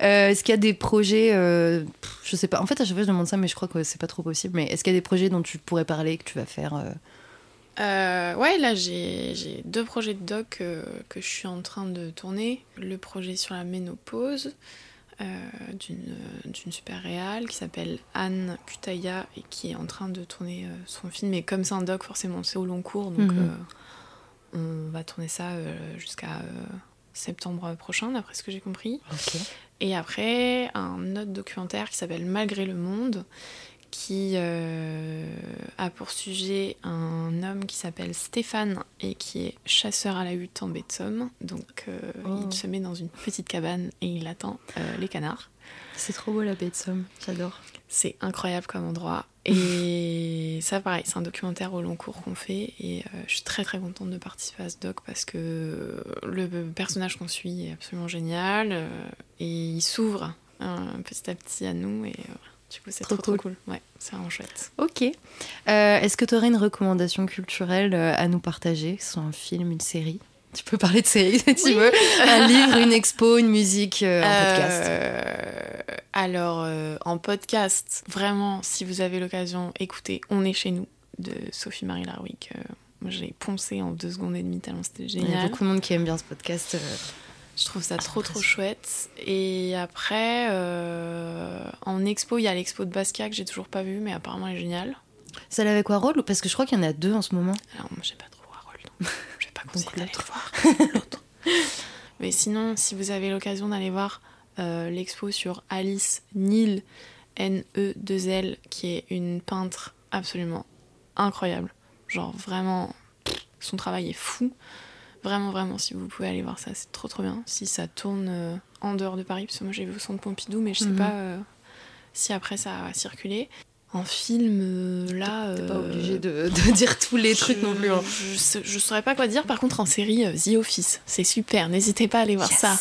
Euh, est-ce qu'il y a des projets, euh, je sais pas, en fait à chaque fois je demande ça mais je crois que c'est pas trop possible, mais est-ce qu'il y a des projets dont tu pourrais parler, que tu vas faire ouais, là j'ai j'ai deux projets de doc que je suis en train de tourner. Le projet sur la ménopause d'une d'une super réale qui s'appelle Anne Kutaya et qui est en train de tourner euh, son film. Et comme c'est un doc, forcément c'est au long cours, donc Mhm. euh, on va tourner ça euh, jusqu'à euh, septembre prochain, d'après ce que j'ai compris. Et après, un autre documentaire qui s'appelle Malgré le monde, qui euh, a pour sujet un homme qui s'appelle Stéphane et qui est chasseur à la hutte en baie de Somme. Donc euh, Oh. il se met dans une petite cabane et il attend euh, les canards. C'est trop beau la baie de Somme, j'adore. C'est incroyable comme endroit. Et ça, pareil, c'est un documentaire au long cours qu'on fait. Et je suis très très contente de participer à ce doc parce que le personnage qu'on suit est absolument génial. et il s'ouvre euh, petit à petit à nous. Et du coup, c'est Trop trop, trop cool. cool. Ouais, c'est vraiment chouette. Ok. Euh, Est-ce que tu aurais une recommandation culturelle euh, à nous partager, que ce soit un film, une série? Tu peux parler de série si tu veux. Un livre, une expo, une musique, euh, un podcast. Alors, euh, en podcast, vraiment, si vous avez l'occasion, écoutez On est chez nous de Sophie-Marie Larwick. Moi, j'ai poncé en deux secondes et demie tellement c'était Il y a génial. beaucoup de monde qui aime bien ce podcast. Je trouve ça Ah, trop trop chouette. Et après, euh, en expo, il y a l'expo de Basquiat que j'ai toujours pas vue, mais apparemment elle est géniale. Celle avec Warhol ou Parce que je crois qu'il y en a deux en ce moment. Alors moi j'ai pas trop Harold, donc je vais pas conseiller Donc d'aller voir. L'autre. Mais sinon, si vous avez l'occasion d'aller voir euh, l'expo sur Alice Neal, N-E-2-L, qui est une peintre absolument incroyable. Genre vraiment, son travail est fou. Vraiment, vraiment, si vous pouvez aller voir ça, c'est trop trop bien. Si ça tourne euh, en dehors de Paris, parce que moi j'ai vu au centre Pompidou, mais je sais Mhm. pas euh, si après ça va circuler. En film, euh, là. T'es pas obligé de, de dire tous les trucs je- non plus. hein. Je, je saurais pas quoi dire. Par contre, en série, The Office, c'est super. N'hésitez pas à aller voir Yes. ça.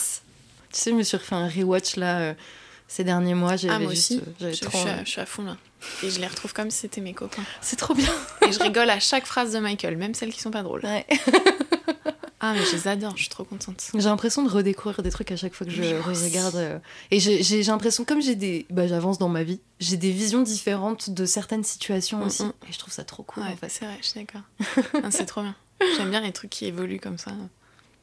Tu sais, je me suis refait un rewatch là ces derniers mois. J'avais Ah, moi juste, aussi. j'avais Je, trop je suis à, je suis à fond là. Et je les retrouve comme si c'était mes copains. C'est trop bien. Et je rigole à chaque phrase de Michael, même celles qui sont pas drôles. Ouais. Ah, mais je les adore, je suis trop contente. J'ai l'impression de redécouvrir des trucs à chaque fois que je regarde. euh, Et j'ai l'impression, comme j'ai des. Bah, j'avance dans ma vie, j'ai des visions différentes de certaines situations Mm, aussi. mm. Et je trouve ça trop cool Ouais, en fait. c'est vrai, je suis d'accord. Ah, c'est trop bien. J'aime bien les trucs qui évoluent comme ça.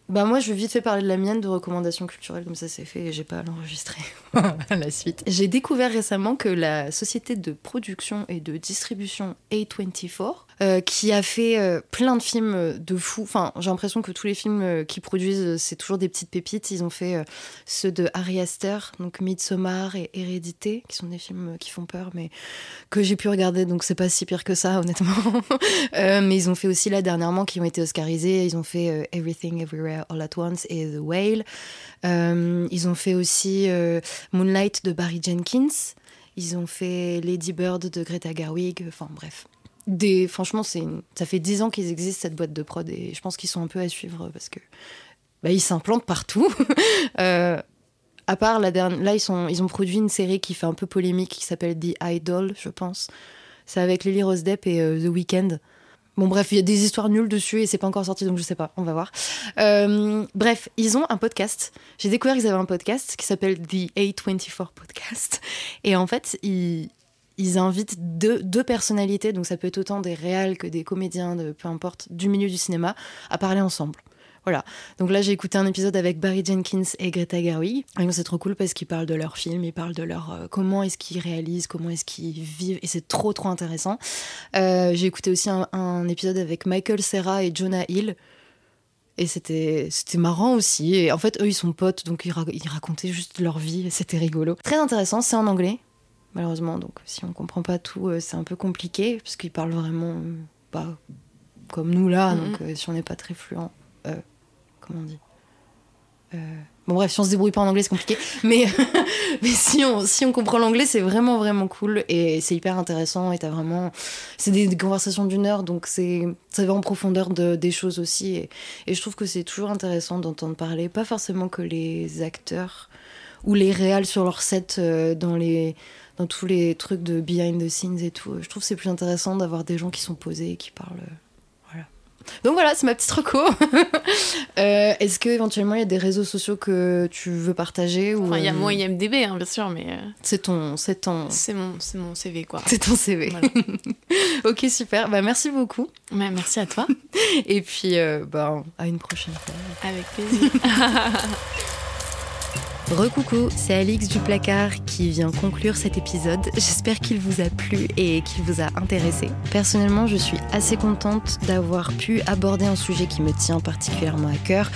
Bah, moi, je vais vite fait parler de la mienne de recommandations culturelles, comme ça c'est fait et j'ai pas à l'enregistrer à la suite. J'ai découvert récemment que la société de production et de distribution A24, euh, qui a fait euh, plein de films euh, de fous, enfin, j'ai l'impression que tous les films qu'ils produisent, c'est toujours des petites pépites. Ils ont fait ceux de Harry Astor, donc Midsommar et Hérédité, qui sont des films qui font peur, mais que j'ai pu regarder, donc c'est pas si pire que ça, honnêtement. Mais ils ont fait aussi là dernièrement qui ont été oscarisés. Ils ont fait Everything Everywhere All at Once et The Whale. Ils ont fait aussi Moonlight de Barry Jenkins. Ils ont fait Lady Bird de Greta Gerwig. Enfin bref. Des, franchement, ça fait dix ans qu'ils existent cette boîte de prod et je pense qu'ils sont un peu à suivre parce que bah, ils s'implantent partout. Euh, à part la dernière, là ils sont, ils ont produit une série qui fait un peu polémique qui s'appelle The Idol, je pense. C'est avec Lily Rose Depp et euh, The Weeknd. Bon bref, il y a des histoires nulles dessus et c'est pas encore sorti donc je sais pas, on va voir. Euh, bref, ils ont un podcast. J'ai découvert qu'ils avaient un podcast qui s'appelle The A24 Podcast et en fait ils ils invitent deux, deux personnalités, donc ça peut être autant des réals que des comédiens, de, peu importe, du milieu du cinéma, à parler ensemble. Voilà. Donc là, j'ai écouté un épisode avec Barry Jenkins et Greta Gerwig. C'est trop cool parce qu'ils parlent de leur film, ils parlent de leur euh, comment est-ce qu'ils réalisent, comment est-ce qu'ils vivent, et c'est trop trop intéressant. Euh, j'ai écouté aussi un, épisode avec Michael Serra et Jonah Hill. Et c'était marrant aussi. Et en fait, eux, ils sont potes, donc ils, ils racontaient juste leur vie. C'était rigolo. Très intéressant. C'est en anglais, malheureusement. Donc, si on comprend pas tout, euh, c'est un peu compliqué parce qu'ils parlent vraiment pas comme nous là. Donc, euh, si on n'est pas très fluent, euh, comment on dit Euh, Bon bref, si on se débrouille pas en anglais, c'est compliqué. Mais, mais si, on, si on comprend l'anglais, c'est vraiment vraiment cool et c'est hyper intéressant. Et t'as vraiment, c'est des, des conversations d'une heure, donc c'est ça va en profondeur de, des choses aussi. Et, et je trouve que c'est toujours intéressant d'entendre parler, pas forcément que les acteurs ou les réals sur leur set euh, dans les dans tous les trucs de behind the scenes et tout. Je trouve que c'est plus intéressant d'avoir des gens qui sont posés et qui parlent. euh, Voilà. Donc voilà, c'est ma petite reco. Euh, Est-ce que éventuellement il y a des réseaux sociaux que tu veux partager ou Enfin, il y a moi IMDB, hein, bien sûr, mais c'est ton c'est ton c'est mon, c'est mon CV, quoi. c'est ton CV. Voilà. ok super. Bah merci beaucoup. Ouais, merci à toi. Et puis euh, bah à une prochaine fois. Avec plaisir. Recoucou, c'est Alix du placard qui vient conclure cet épisode. J'espère qu'il vous a plu et qu'il vous a intéressé. Personnellement, je suis assez contente d'avoir pu aborder un sujet qui me tient particulièrement à cœur.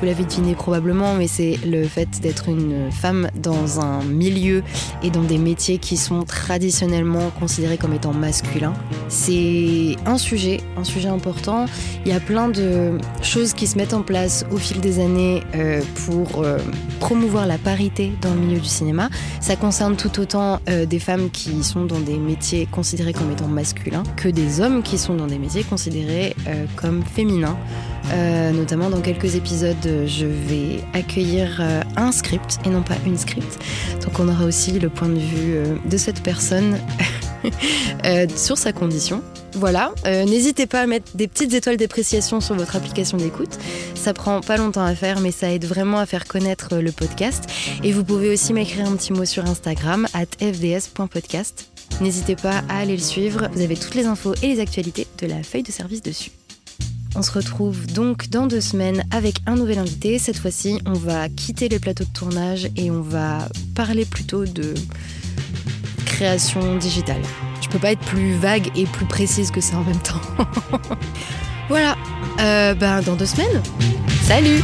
Vous l'avez deviné probablement, mais c'est le fait d'être une femme dans un milieu et dans des métiers qui sont traditionnellement considérés comme étant masculins. C'est un sujet, un sujet important. Il y a plein de choses qui se mettent en place au fil des années euh, pour euh, promouvoir la parité dans le milieu du cinéma. Ça concerne tout autant euh, des femmes qui sont dans des métiers considérés comme étant masculins que des hommes qui sont dans des métiers considérés euh, comme féminins. Euh, notamment dans quelques épisodes, je vais accueillir un script et non pas une script. Donc on aura aussi le point de vue de cette personne euh, sur sa condition. Voilà, euh, n'hésitez pas à mettre des petites étoiles d'appréciation sur votre application d'écoute. Ça prend pas longtemps à faire, mais ça aide vraiment à faire connaître euh, le podcast. Et vous pouvez aussi m'écrire un petit mot sur Instagram, at fds.podcast. N'hésitez pas à aller le suivre, vous avez toutes les infos et les actualités de la feuille de service dessus. On se retrouve donc dans deux semaines avec un nouvel invité. Cette fois-ci, on va quitter les plateaux de tournage et on va parler plutôt de création digitale. Je peux pas être plus vague et plus précise que ça en même temps. voilà, euh, ben dans deux semaines. Salut